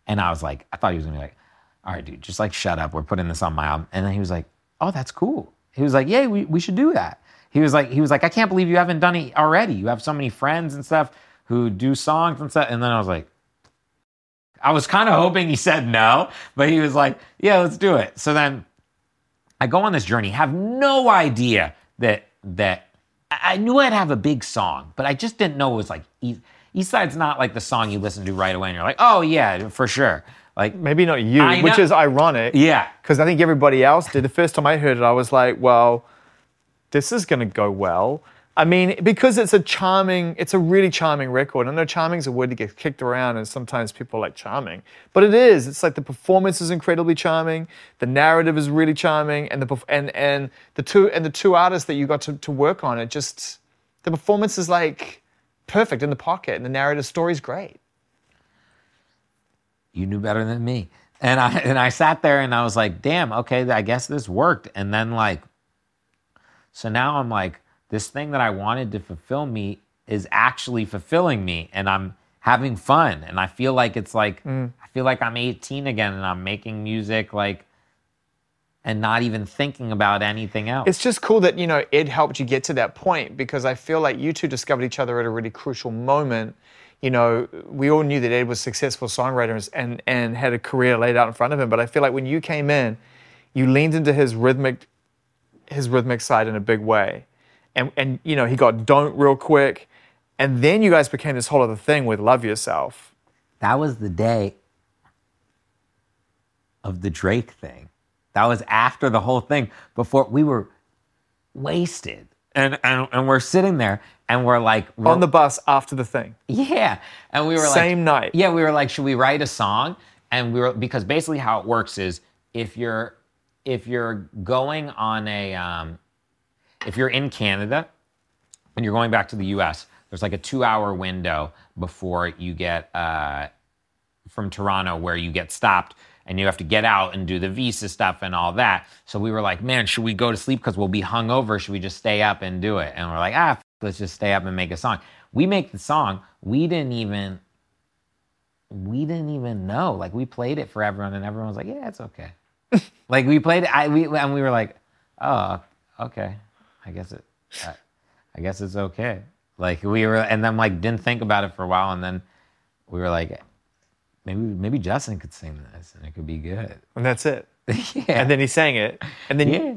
And I was like, I thought he was gonna be like, all right, dude, just like shut up. We're putting this on my album. And then he was like, oh, that's cool. He was like, yeah, we, we should do that. He was like, he was like, I can't believe you haven't done it already. You have so many friends and stuff who do songs and stuff. And then I was like, I was kind of hoping he said no, but he was like, yeah, let's do it. So then I go on this journey, have no idea that that I knew I'd have a big song, but I just didn't know it was like East, East Side's not like the song you listen to right away and you're like, oh yeah, for sure. Like Maybe not you, I which know- is ironic. yeah, Because I think everybody else did. The first time I heard it, I was like, well, this is going to go well. I mean, because it's a charming, it's a really charming record. I know charming is a word that gets kicked around, and sometimes people like charming, but it is. It's like the performance is incredibly charming, the narrative is really charming, and the and and the two and the two artists that you got to, to work on it just the performance is like perfect in the pocket, and the narrative story is great. you knew better than me. And I and I sat there and I was like, damn, okay, I guess this worked. And then like, so now I'm like, this thing that I wanted to fulfill me is actually fulfilling me, and I'm having fun. And I feel like it's like mm. I feel like I'm 18 again, and I'm making music like, and not even thinking about anything else. It's just cool that you know Ed helped you get to that point because I feel like you two discovered each other at a really crucial moment. You know, we all knew that Ed was a successful songwriter and and had a career laid out in front of him. But I feel like when you came in, you leaned into his rhythmic his rhythmic side in a big way, and and you know he got don't real quick, and then you guys became this whole other thing with love yourself. that was the day of the Drake thing. That was after the whole thing. Before we were wasted, and and, and we're sitting there, and we're like we're, On the bus after the thing, yeah, and we were like Same night. Yeah, we were like, should we write a song? And we were because basically how it works is if you're if you're going on a um, if you're in Canada and you're going back to the U.S., there's like a two-hour window before you get uh, from Toronto where you get stopped and you have to get out and do the visa stuff and all that. So we were like, man, should we go to sleep because we'll be hungover? Should we just stay up and do it? And we're like, ah, f- let's just stay up and make a song. We make the song. We didn't even we didn't even know. Like we played it for everyone, and everyone was like, "Yeah, it's okay." like we played it, I we and we were like, "Oh, okay. I guess it. I, I guess it's okay." Like we were, and then like didn't think about it for a while, and then we were like, maybe maybe Justin could sing this, and it could be good. and that's it. yeah. And then he sang it, and then yeah.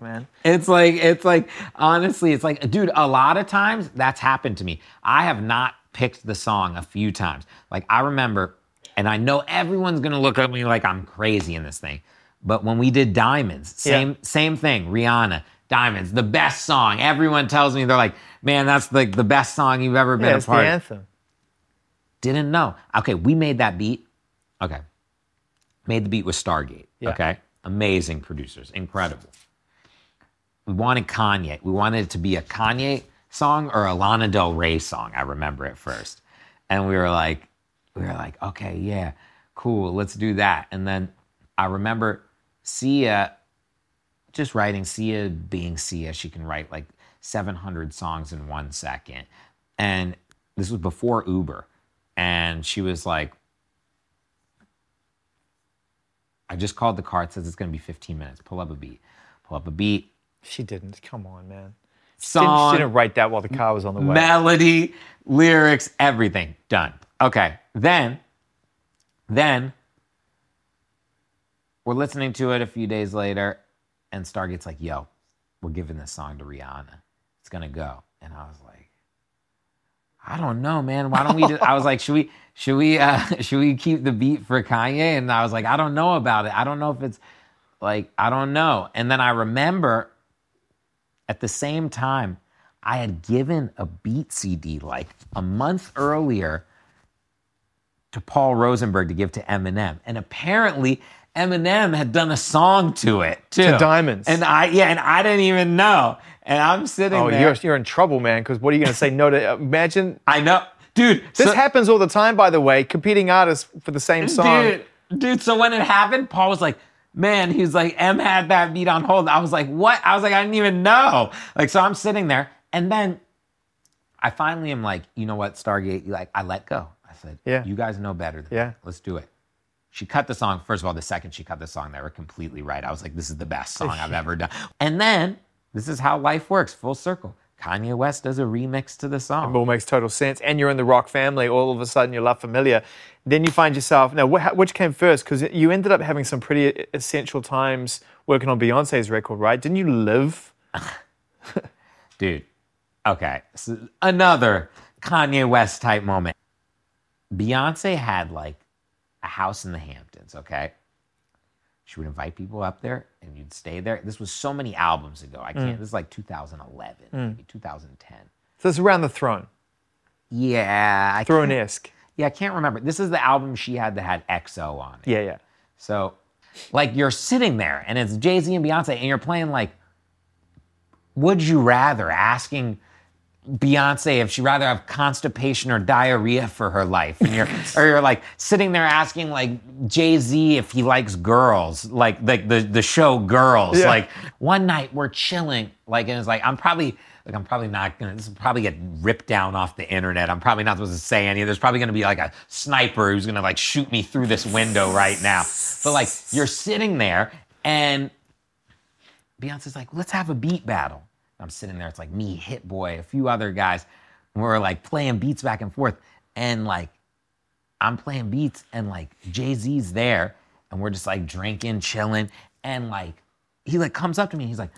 man. It's like it's like honestly, it's like dude, a lot of times that's happened to me. I have not picked the song a few times. Like I remember and I know everyone's to look at me like I'm crazy in this thing. But when we did Diamonds, same Yeah. same thing, Rihanna, Diamonds, the best song. Everyone tells me they're like, "Man, that's like the best song you've ever been Yeah, a it's the part of." anthem. Didn't know. Okay, we made that beat. Okay. Made the beat with Stargate. Yeah. Okay. Amazing producers. Incredible. We wanted Kanye. We wanted it to be a Kanye song or a Lana Del Rey song. I remember at first. And we were like, we were like, okay, yeah, cool, let's do that. And then I remember Sia just writing Sia being Sia, she can write like 700 songs in one second. And this was before Uber. And she was like, I just called the car. It says it's going to be 15 minutes. Pull up a beat. Pull up a beat. She didn't. Come on, man. Didn't, Song, she didn't write that while the car was on the way. melody, lyrics, everything done. Okay. Then, then we're listening to it a few days later, and Stargate's like, "Yo, we're giving this song to Rihanna. It's gonna go." And I was like, "I don't know, man. Why don't we?" Do-? I was like, "Should we? Should we? Uh, should we keep the beat for Kanye?" And I was like, "I don't know about it. I don't know if it's like I don't know." And then I remember at the same time, I had given a beat CD like a month earlier to Paul Rosenberg to give to Eminem. And apparently Eminem had done a song to it too. To Diamonds. And I yeah, and I didn't even know. And I'm sitting Oh, there. you're, you're in trouble, man, because what are you going to say no to? Uh, imagine. I know. Dude, This so- happens all the time, by the way, competing artists for the same song. Dude, dude, so when it happened, Paul was like, man, he was like, Em had that beat on hold. I was like, what? I was like, I didn't even know. Like, so I'm sitting there, and then I finally am like, you know what, Stargate, you like, I let go. I said, Yeah. you guys know better than Yeah. me. Let's do it. She cut the song. First of all, the second she cut the song, they were completely right. I was like, this is the best song I've ever done. And then this is how life works, full circle. Kanye West does a remix to the song. It all makes total sense. And you're in the Roc family. All of a sudden, you're La Familia. Then you find yourself. Now, wh- which came first? Because you ended up having some pretty essential times working on Beyonce's record, right? Didn't you live? Dude, okay. So another Kanye West type moment. Beyonce had like a house in the Hamptons, okay? She would invite people up there and you'd stay there. This was so many albums ago. I can't, mm. this is like 2011, mm. maybe 2010. So it's around the throne, Yeah. I throne esque. Yeah, I can't remember. This is the album she had that had XO on it. Yeah, yeah. So, like, you're sitting there and it's Jay Z and Beyonce, and you're playing, like, would you rather asking Beyonce if she'd rather have constipation or diarrhea for her life? And you're, or you're like sitting there asking, like, Jay Z if he likes girls, like, like the, the show Girls. Yeah. Like, one night we're chilling, like, and it's like, I'm probably, like, I'm probably not gonna, this will probably get ripped down off the internet. I'm probably not supposed to say any. There's probably gonna be like a sniper who's gonna like shoot me through this window right now. But like, you're sitting there and Beyonce's like, let's have a beat battle. I'm sitting there, it's like me, Hit Boy, a few other guys. We're like playing beats back and forth. And like, I'm playing beats and like Jay Z's there and we're just like drinking, chilling. And like, he like comes up to me he's like,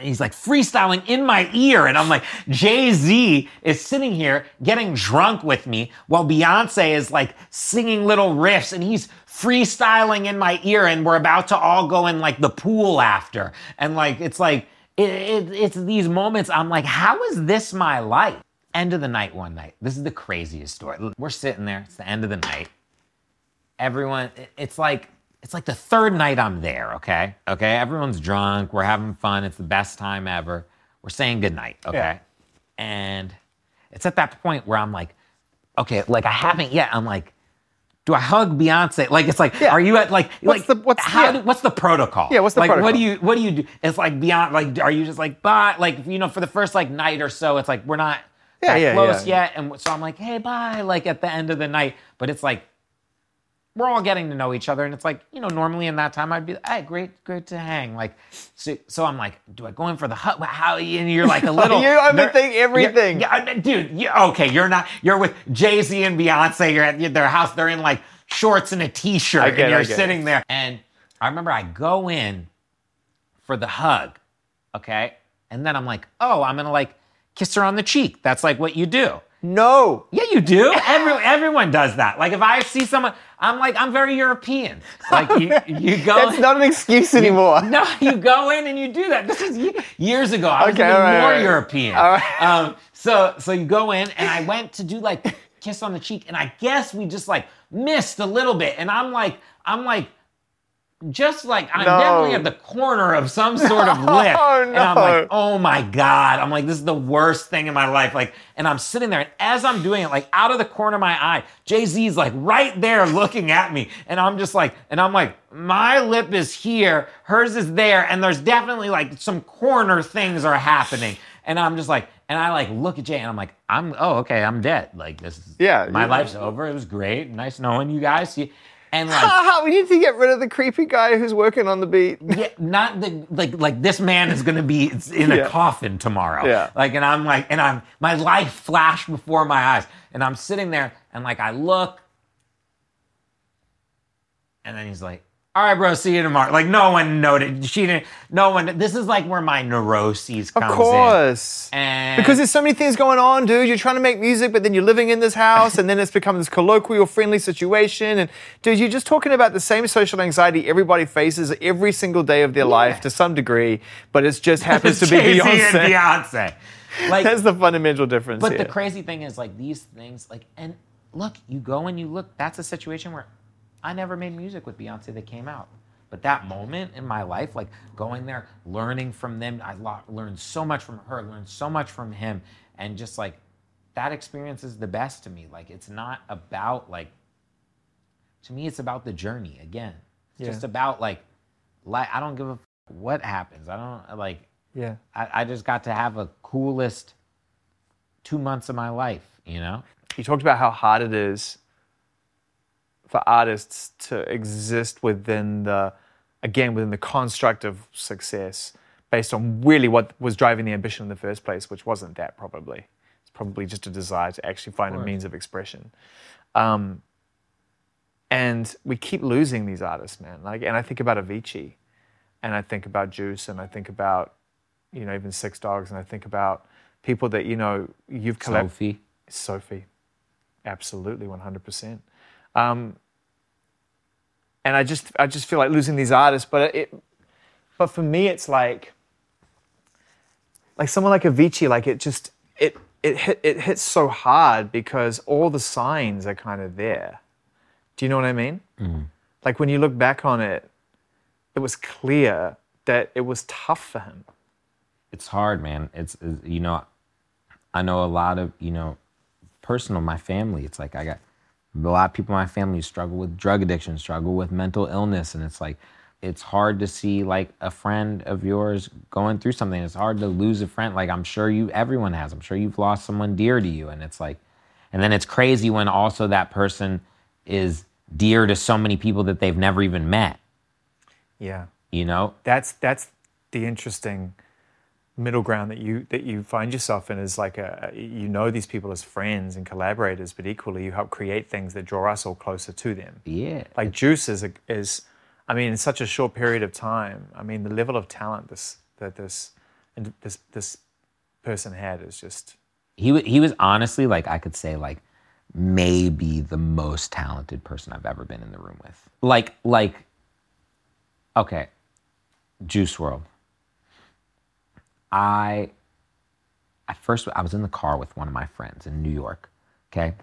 he's like freestyling in my ear. And I'm like, Jay Z is sitting here getting drunk with me while Beyonce is like singing little riffs and he's freestyling in my ear. And we're about to all go in like the pool after. And like, it's like, it, it, it's these moments I'm like, how is this my life? End of the night one night. This is the craziest story. We're sitting there, it's the end of the night. Everyone, it- it's like, it's like the third night I'm there, okay? Okay, everyone's drunk, we're having fun, it's the best time ever. We're saying goodnight, okay? Yeah. And it's at that point where I'm like, okay, like I haven't yet. I'm like, do I hug Beyonce? Like it's like, Yeah. are you at like, What's like the- what's- how yeah. do, what's the protocol? Yeah, what's the like, What do you what do you do? It's like beyond like, are you just like bye? Like you know, for the first like night or so, it's like we're not Yeah, that yeah, close yet, and so I'm like, hey, bye. Like at the end of the night, but it's like we're all getting to know each other, and it's like you know, normally in that time I'd be, like, hey, great, great to hang. Like, so, so I'm like, do I go in for the hut? How? And you're like a little. You overthink everything. Yeah, dude. Yeah, okay, you're not. You're with Jay Z and Beyonce. You're at their house. They're in like shorts and a t-shirt, get and you're sitting there. And I remember I go in for the hug, Okay. And then I'm like, oh, I'm gonna like kiss her on the cheek. That's like what you do. No. Yeah, you do. Every, everyone does that. Like if I see someone, I'm like, I'm very European. Like you, you go. That's not an excuse anymore. No, you go in and you do that. This is years ago. I was Okay, even right, more right. European. All right. Um, so so you go in and I went to do like kiss on the cheek, and I guess we just like missed a little bit, and I'm like I'm like. Just like I'm No. definitely at the corner of some sort of lip, No, oh, and I'm like, oh my god! I'm like, this is the worst thing in my life. Like, and I'm sitting there, and as I'm doing it, like out of the corner of my eye, Jay Z's like right there looking at me, and I'm just like, and I'm like, my lip is here, hers is there, and there's definitely like some corner things are happening, and I'm just like, and I like look at Jay, and I'm like, I'm oh okay, I'm dead. Like this is Yeah, my life's over. It was great, nice knowing you guys. And like. Haha, we need to get rid of the creepy guy who's working on the beat. Yeah, not the like like this man is gonna be in a Yeah. coffin tomorrow. Yeah. Like and I'm like and I'm my life flashed before my eyes. And I'm sitting there and like I look and then he's like, all right, bro, see you tomorrow. Like no one noted. She didn't no one this is like where my neuroses come in. Of comes course. in. And Because there's so many things going on, dude. You're trying to make music, but then you're living in this house, and then it's become this colloquial, friendly situation. And dude, you're just talking about the same social anxiety everybody faces every single day of their life to some degree, but it just happens to be Jay-Z Beyonce. and Beyonce. Like That's the fundamental difference. But here. the crazy thing is, like these things, like, and look, you go and you look. That's a situation where I never made music with Beyonce that came out. But that moment in my life, like going there, learning from them, I learned so much from her, learned so much from him, and just like that experience is the best to me. Like it's not about like. To me, it's about the journey. Again, it's Yeah. just about like, like I don't give a f- what happens. I don't like. yeah. I, I just got to have a coolest two months of my life, you know? you talked about how hard it is for artists to exist within the again within the construct of success based on really what was driving the ambition in the first place which wasn't that probably. It's probably just a desire to actually find a means of expression. Um, and we keep losing these artists man. Like and i think about avicii and i think about juice and i think about you know even six dogs and i think about people that you know you've collaborated Sophie. Sophie, absolutely, one hundred percent. Um, And I just, I just feel like losing these artists. But it, but for me, it's like, like someone like Avicii, like it just, it, it hit, it hits so hard because all the signs are kind of there. Do you know what I mean? Like when you look back on it, it was clear that it was tough for him. It's hard, man. It's, it's you know, I know a lot of you know, personal. My family. It's like I got a lot of people in my family struggle with drug addiction, struggle with mental illness, and it's like it's hard to see like a friend of yours going through something. It's hard to lose a friend. Like I'm sure you, everyone has. I'm sure you've lost someone dear to you, and it's like, and then it's crazy when also that person is dear to so many people that they've never even met. Yeah. You know, that's that's the interesting middle ground that you that you find yourself in is like a you know these people as friends and collaborators but equally you help create things that draw us all closer to them yeah. like juice is a, is i mean in such a short period of time i mean the level of talent this that this and this this person had is just he he was honestly like I could say like maybe the most talented person I've ever been in the room with. Like like okay, Juice WRLD. I at first I was in the car with one of my friends in New York. Okay,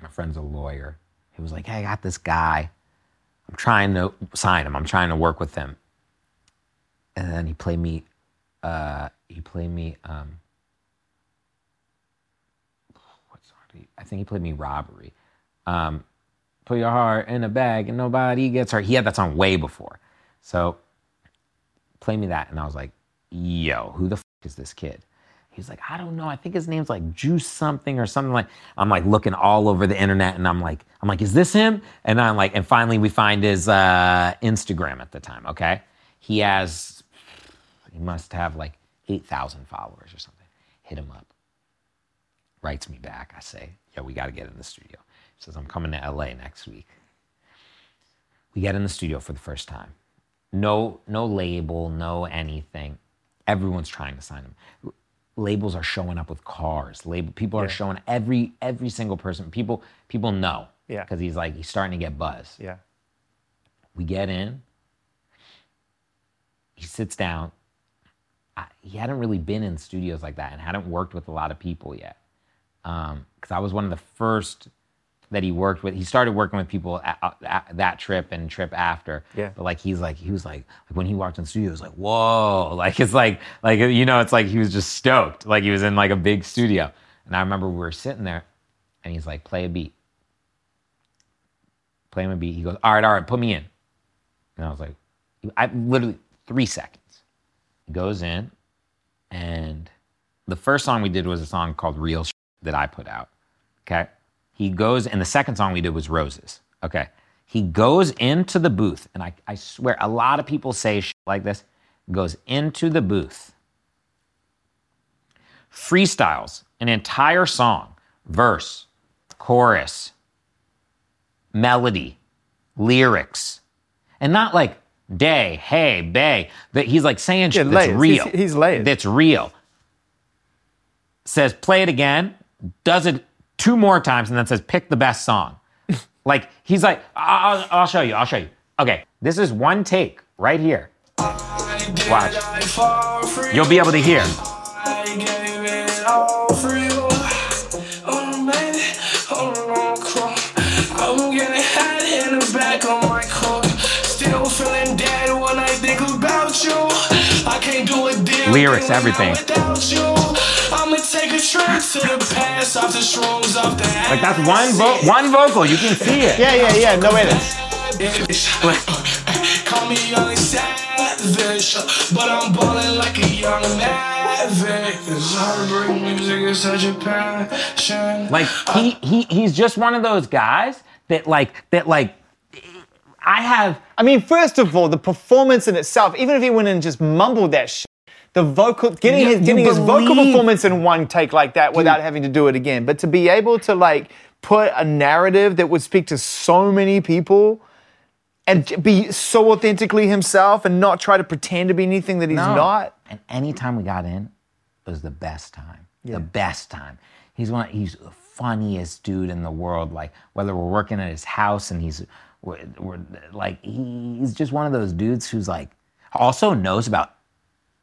my friend's a lawyer. He was like, "Hey, I got this guy. I'm trying to sign him. I'm trying to work with him." And then he played me. Uh, he played me. Um, what song? I think he played me "Robbery." Um, Put your heart in a bag and nobody gets hurt. He had that song way before, so play me that, and I was like, "Yo, who the f- is this kid?" He's like, "I don't know. I think his name's like Juice something or something like." I'm like looking all over the internet, and I'm like, "I'm like, is this him?" And I'm like, and finally we find his uh, Instagram at the time. Okay, he has, he must have like eight thousand followers or something. Hit him up. Writes me back. I say, "Yo, we got to get in the studio." He says, "I'm coming to LA next week." We get in the studio for the first time no no label, no anything. Everyone's trying to sign him. Labels are showing up with cars. Label people are showing every every single person. People people know. Yeah. Because he's like he's starting to get buzz. Yeah. We get in. He sits down. I, he hadn't really been in studios like that and hadn't worked with a lot of people yet. Um, because I was one of the first that he worked with. He started working with people at, at that trip and trip after. Yeah. But like he's like he was like, like when he walked in the studio, it was like whoa, like it's like like you know it's like he was just stoked, like he was in like a big studio. And I remember we were sitting there, and he's like, play a beat. Play him a beat. He goes, all right, all right, put me in. And I was like, I literally three seconds. He goes in, and the first song we did was a song called Real Sh- that I put out. Okay. He goes, and the second song we did was Roses. Okay. He goes into the booth, and I, I swear a lot of people say shit like this. Goes into the booth, freestyles an entire song, verse, chorus, melody, lyrics, and not like day, hey, bay. That he's like saying shit Yeah, that's real. He's- he's layered. That's real. Says play it again, does it two more times, and then says pick the best song. like he's like, I'll, I'll show you. I'll show you. Okay, this is one take right here. Watch. You'll be able to hear. I'm getting hot in the back of my car. Still feeling dead when I think about you. I can't do a damn Lyrics, everything. Like that's one vo- one vocal. You can see it. Yeah, yeah, yeah. No edits. Call me young savage, but I'm ballin' like a young maverick. This heartbreak music is such a passion. Like he he he's just one of those guys that like that like I have I mean, first of all, the performance in itself, even if he went and just mumbled that shit, the vocal, getting You- his getting his vocal performance in one take like that without having to do it again, but to be able to like put a narrative that would speak to so many people and be so authentically himself and not try to pretend to be anything that he's No. not. And anytime we got in, it was the best time. The best time. He's one. He's the funniest dude in the world. Like whether we're working at his house and he's, we're, we're like he's just one of those dudes who's like also knows about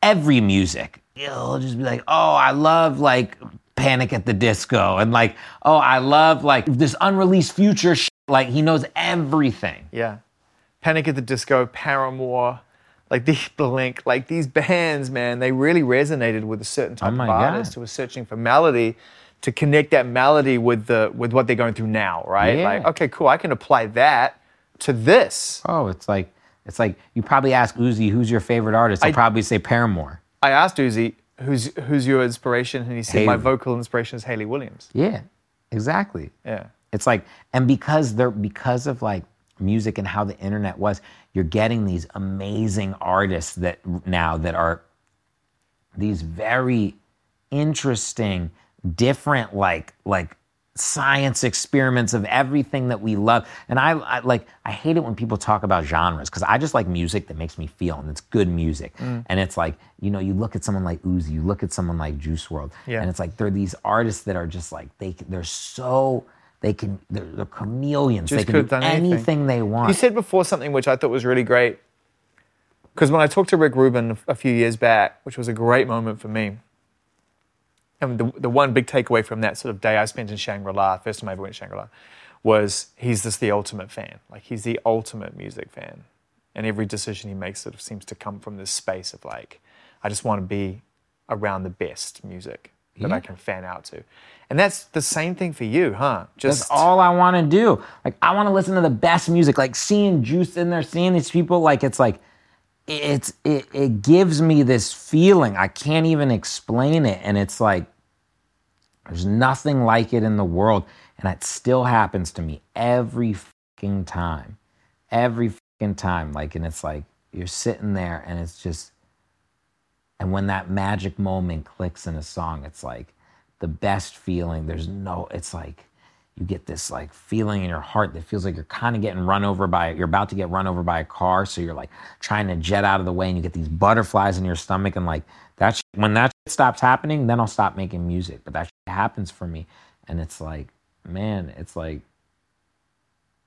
every music. He'll just be like, oh, I love like Panic at the Disco, and like, oh, I love like this unreleased future. Sh-. Like he knows everything. Yeah. Panic at the Disco, Paramore, like the Blink, like these bands, man, they really resonated with a certain type Oh of God. artist who was searching for melody to connect that melody with the with what they're going through now, right? Yeah. Like, okay, cool, I can apply that to this. Oh, it's like it's like you probably ask Uzi, who's your favorite artist? I'll I- probably say Paramore. I asked Uzi, who's who's your inspiration? And he said, my vocal inspiration is Hayley Williams. Yeah, exactly. Yeah. It's like, and because they're because of like music and how the internet was, you're getting these amazing artists that now that are these very interesting, different, like like science experiments of everything that we love. And I, I like I hate it when people talk about genres because I just like music that makes me feel and it's good music. Mm. And it's like, you know, you look at someone like Uzi, you look at someone like Juice WRLD, Yeah. and it's like they're these artists that are just like they they're so they can they're, they're chameleons. Just they can do done anything. anything they want. You said before something which I thought was really great. Because when I talked to Rick Rubin a few years back, which was a great moment for me, and the, the one big takeaway from that sort of day I spent in Shangri La, first time I ever went to Shangri La, was he's just the ultimate fan. Like he's the ultimate music fan. And every decision he makes sort of seems to come from this space of like, I just want to be around the best music that I can fan out to. And that's the same thing for you, huh? Just That's all I want to do. Like I want to listen to the best music. Like seeing Juice in there, seeing these people. Like it's like it's it, it gives me this feeling. I can't even explain it, and it's like there's nothing like it in the world, and it still happens to me every fucking time, every fucking time. Like, and it's like you're sitting there, and it's just, and when that magic moment clicks in a song, it's like the best feeling. There's no, it's like you get this like feeling in your heart that feels like you're kind of getting run over by you're about to get run over by a car so you're like trying to jet out of the way and you get these butterflies in your stomach and like that sh- when that shit stops happening then i'll stop making music but that shit happens for me and it's like man it's like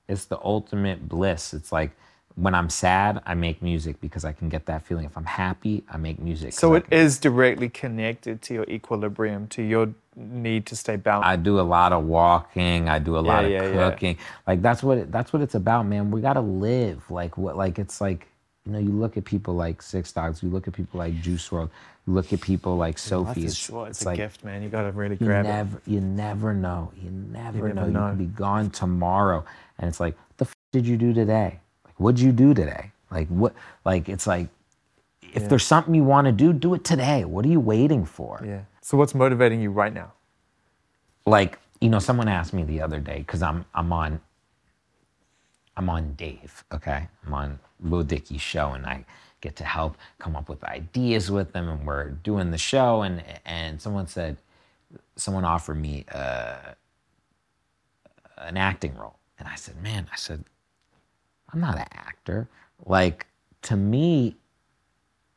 it's the ultimate bliss. It's like when i'm sad i make music because i can get that feeling. If i'm happy i make music So it can- is directly connected to your equilibrium, to your need to stay balanced. I do a lot of walking. I do a lot of yeah, yeah. cooking. Like that's what it, that's what it's about, man. We gotta live. Like what? Like it's like you know, you look at people like Six Dogs. You look at people like Juice WRLD. You look at people like Sophie. short. It's, a like gift, man. You got to really you grab it. you never know. You never, never know. You know. can be gone tomorrow, and it's like, what the f- did you do today? Like, what'd you do today? Like what? Like it's like, if there's something you want to do, do it today. What are you waiting for? Yeah. So what's motivating you right now? like you know someone asked me the other day because i'm i'm on i'm on dave okay i'm on Lil Dicky's show and i get to help come up with ideas with them and we're doing the show and and someone said someone offered me uh, an acting role and i said man i said i'm not an actor like to me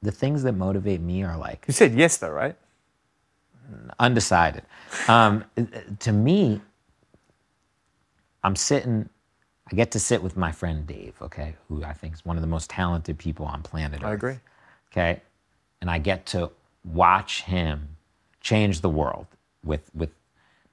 the things that motivate me are like You said yes, though, right? Undecided. Um, to me, I'm sitting. I get to sit with my friend Dave, okay, who I think is one of the most talented people on planet Earth. I agree. Okay, and I get to watch him change the world with with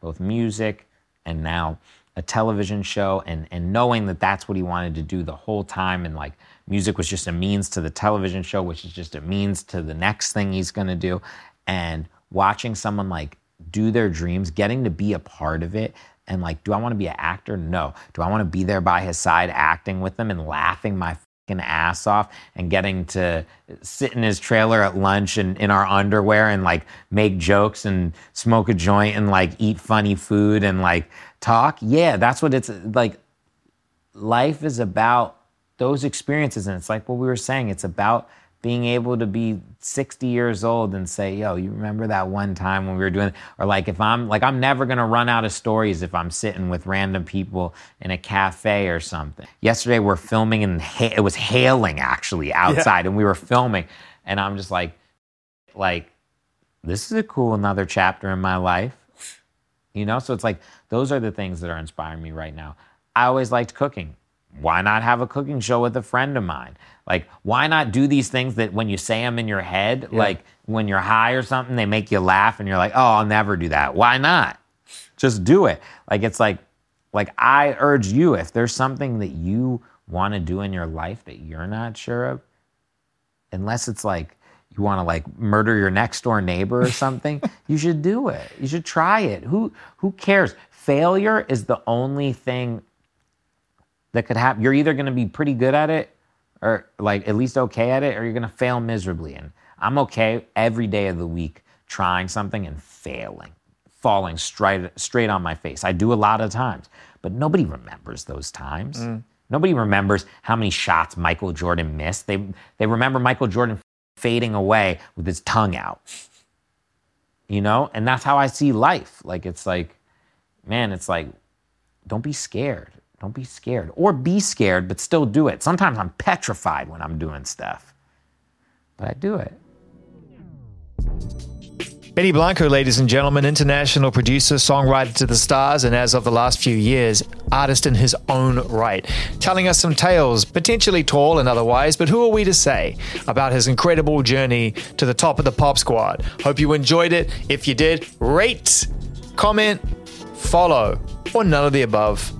both music and now a television show and and knowing that that's what he wanted to do the whole time and like music was just a means to the television show which is just a means to the next thing he's going to do and watching someone like do their dreams getting to be a part of it and like do I want to be an actor no do I want to be there by his side acting with him and laughing my fucking ass off and getting to sit in his trailer at lunch and in our underwear and like make jokes and smoke a joint and like eat funny food and like talk. Yeah, that's what it's like. Life is about those experiences. And it's like what we were saying, it's about being able to be 60 years old and say, yo, you remember that one time when we were doing, or like if I'm like, I'm never gonna run out of stories if I'm sitting with random people in a cafe or something. Yesterday we're filming and ha- it was hailing actually outside and we were filming and I'm just like, like, this is a cool another chapter in my life. You know, so it's like those are the things that are inspiring me right now. I always liked cooking. Why not have a cooking show with a friend of mine? Like, why not do these things that when you say them in your head, like when you're high or something, they make you laugh and you're like, oh, I'll never do that. Why not? Just do it. Like, it's like, like I urge you, if there's something that you want to do in your life that you're not sure of, unless it's like you want to like murder your next door neighbor or something, you should do it. You should try it. Who who cares? Failure is the only thing that could happen. You're either going to be pretty good at it or like at least okay at it or you're going to fail miserably. And I'm okay every day of the week trying something and failing, falling straight straight on my face. I do a lot of times, but nobody remembers those times. Mm. Nobody remembers how many shots Michael Jordan missed. They they remember Michael Jordan fading away with his tongue out. You know? And that's how I see life. Like it's like man, it's like don't be scared. Don't be scared. Or be scared but still do it. Sometimes I'm petrified when I'm doing stuff. But I do it. Benny Blanco, ladies and gentlemen, international producer, songwriter to the stars, and as of the last few years, artist in his own right, telling us some tales, potentially tall and otherwise, but who are we to say about his incredible journey to the top of the pop squad? Hope you enjoyed it. If you did, rate, comment, follow, or none of the above.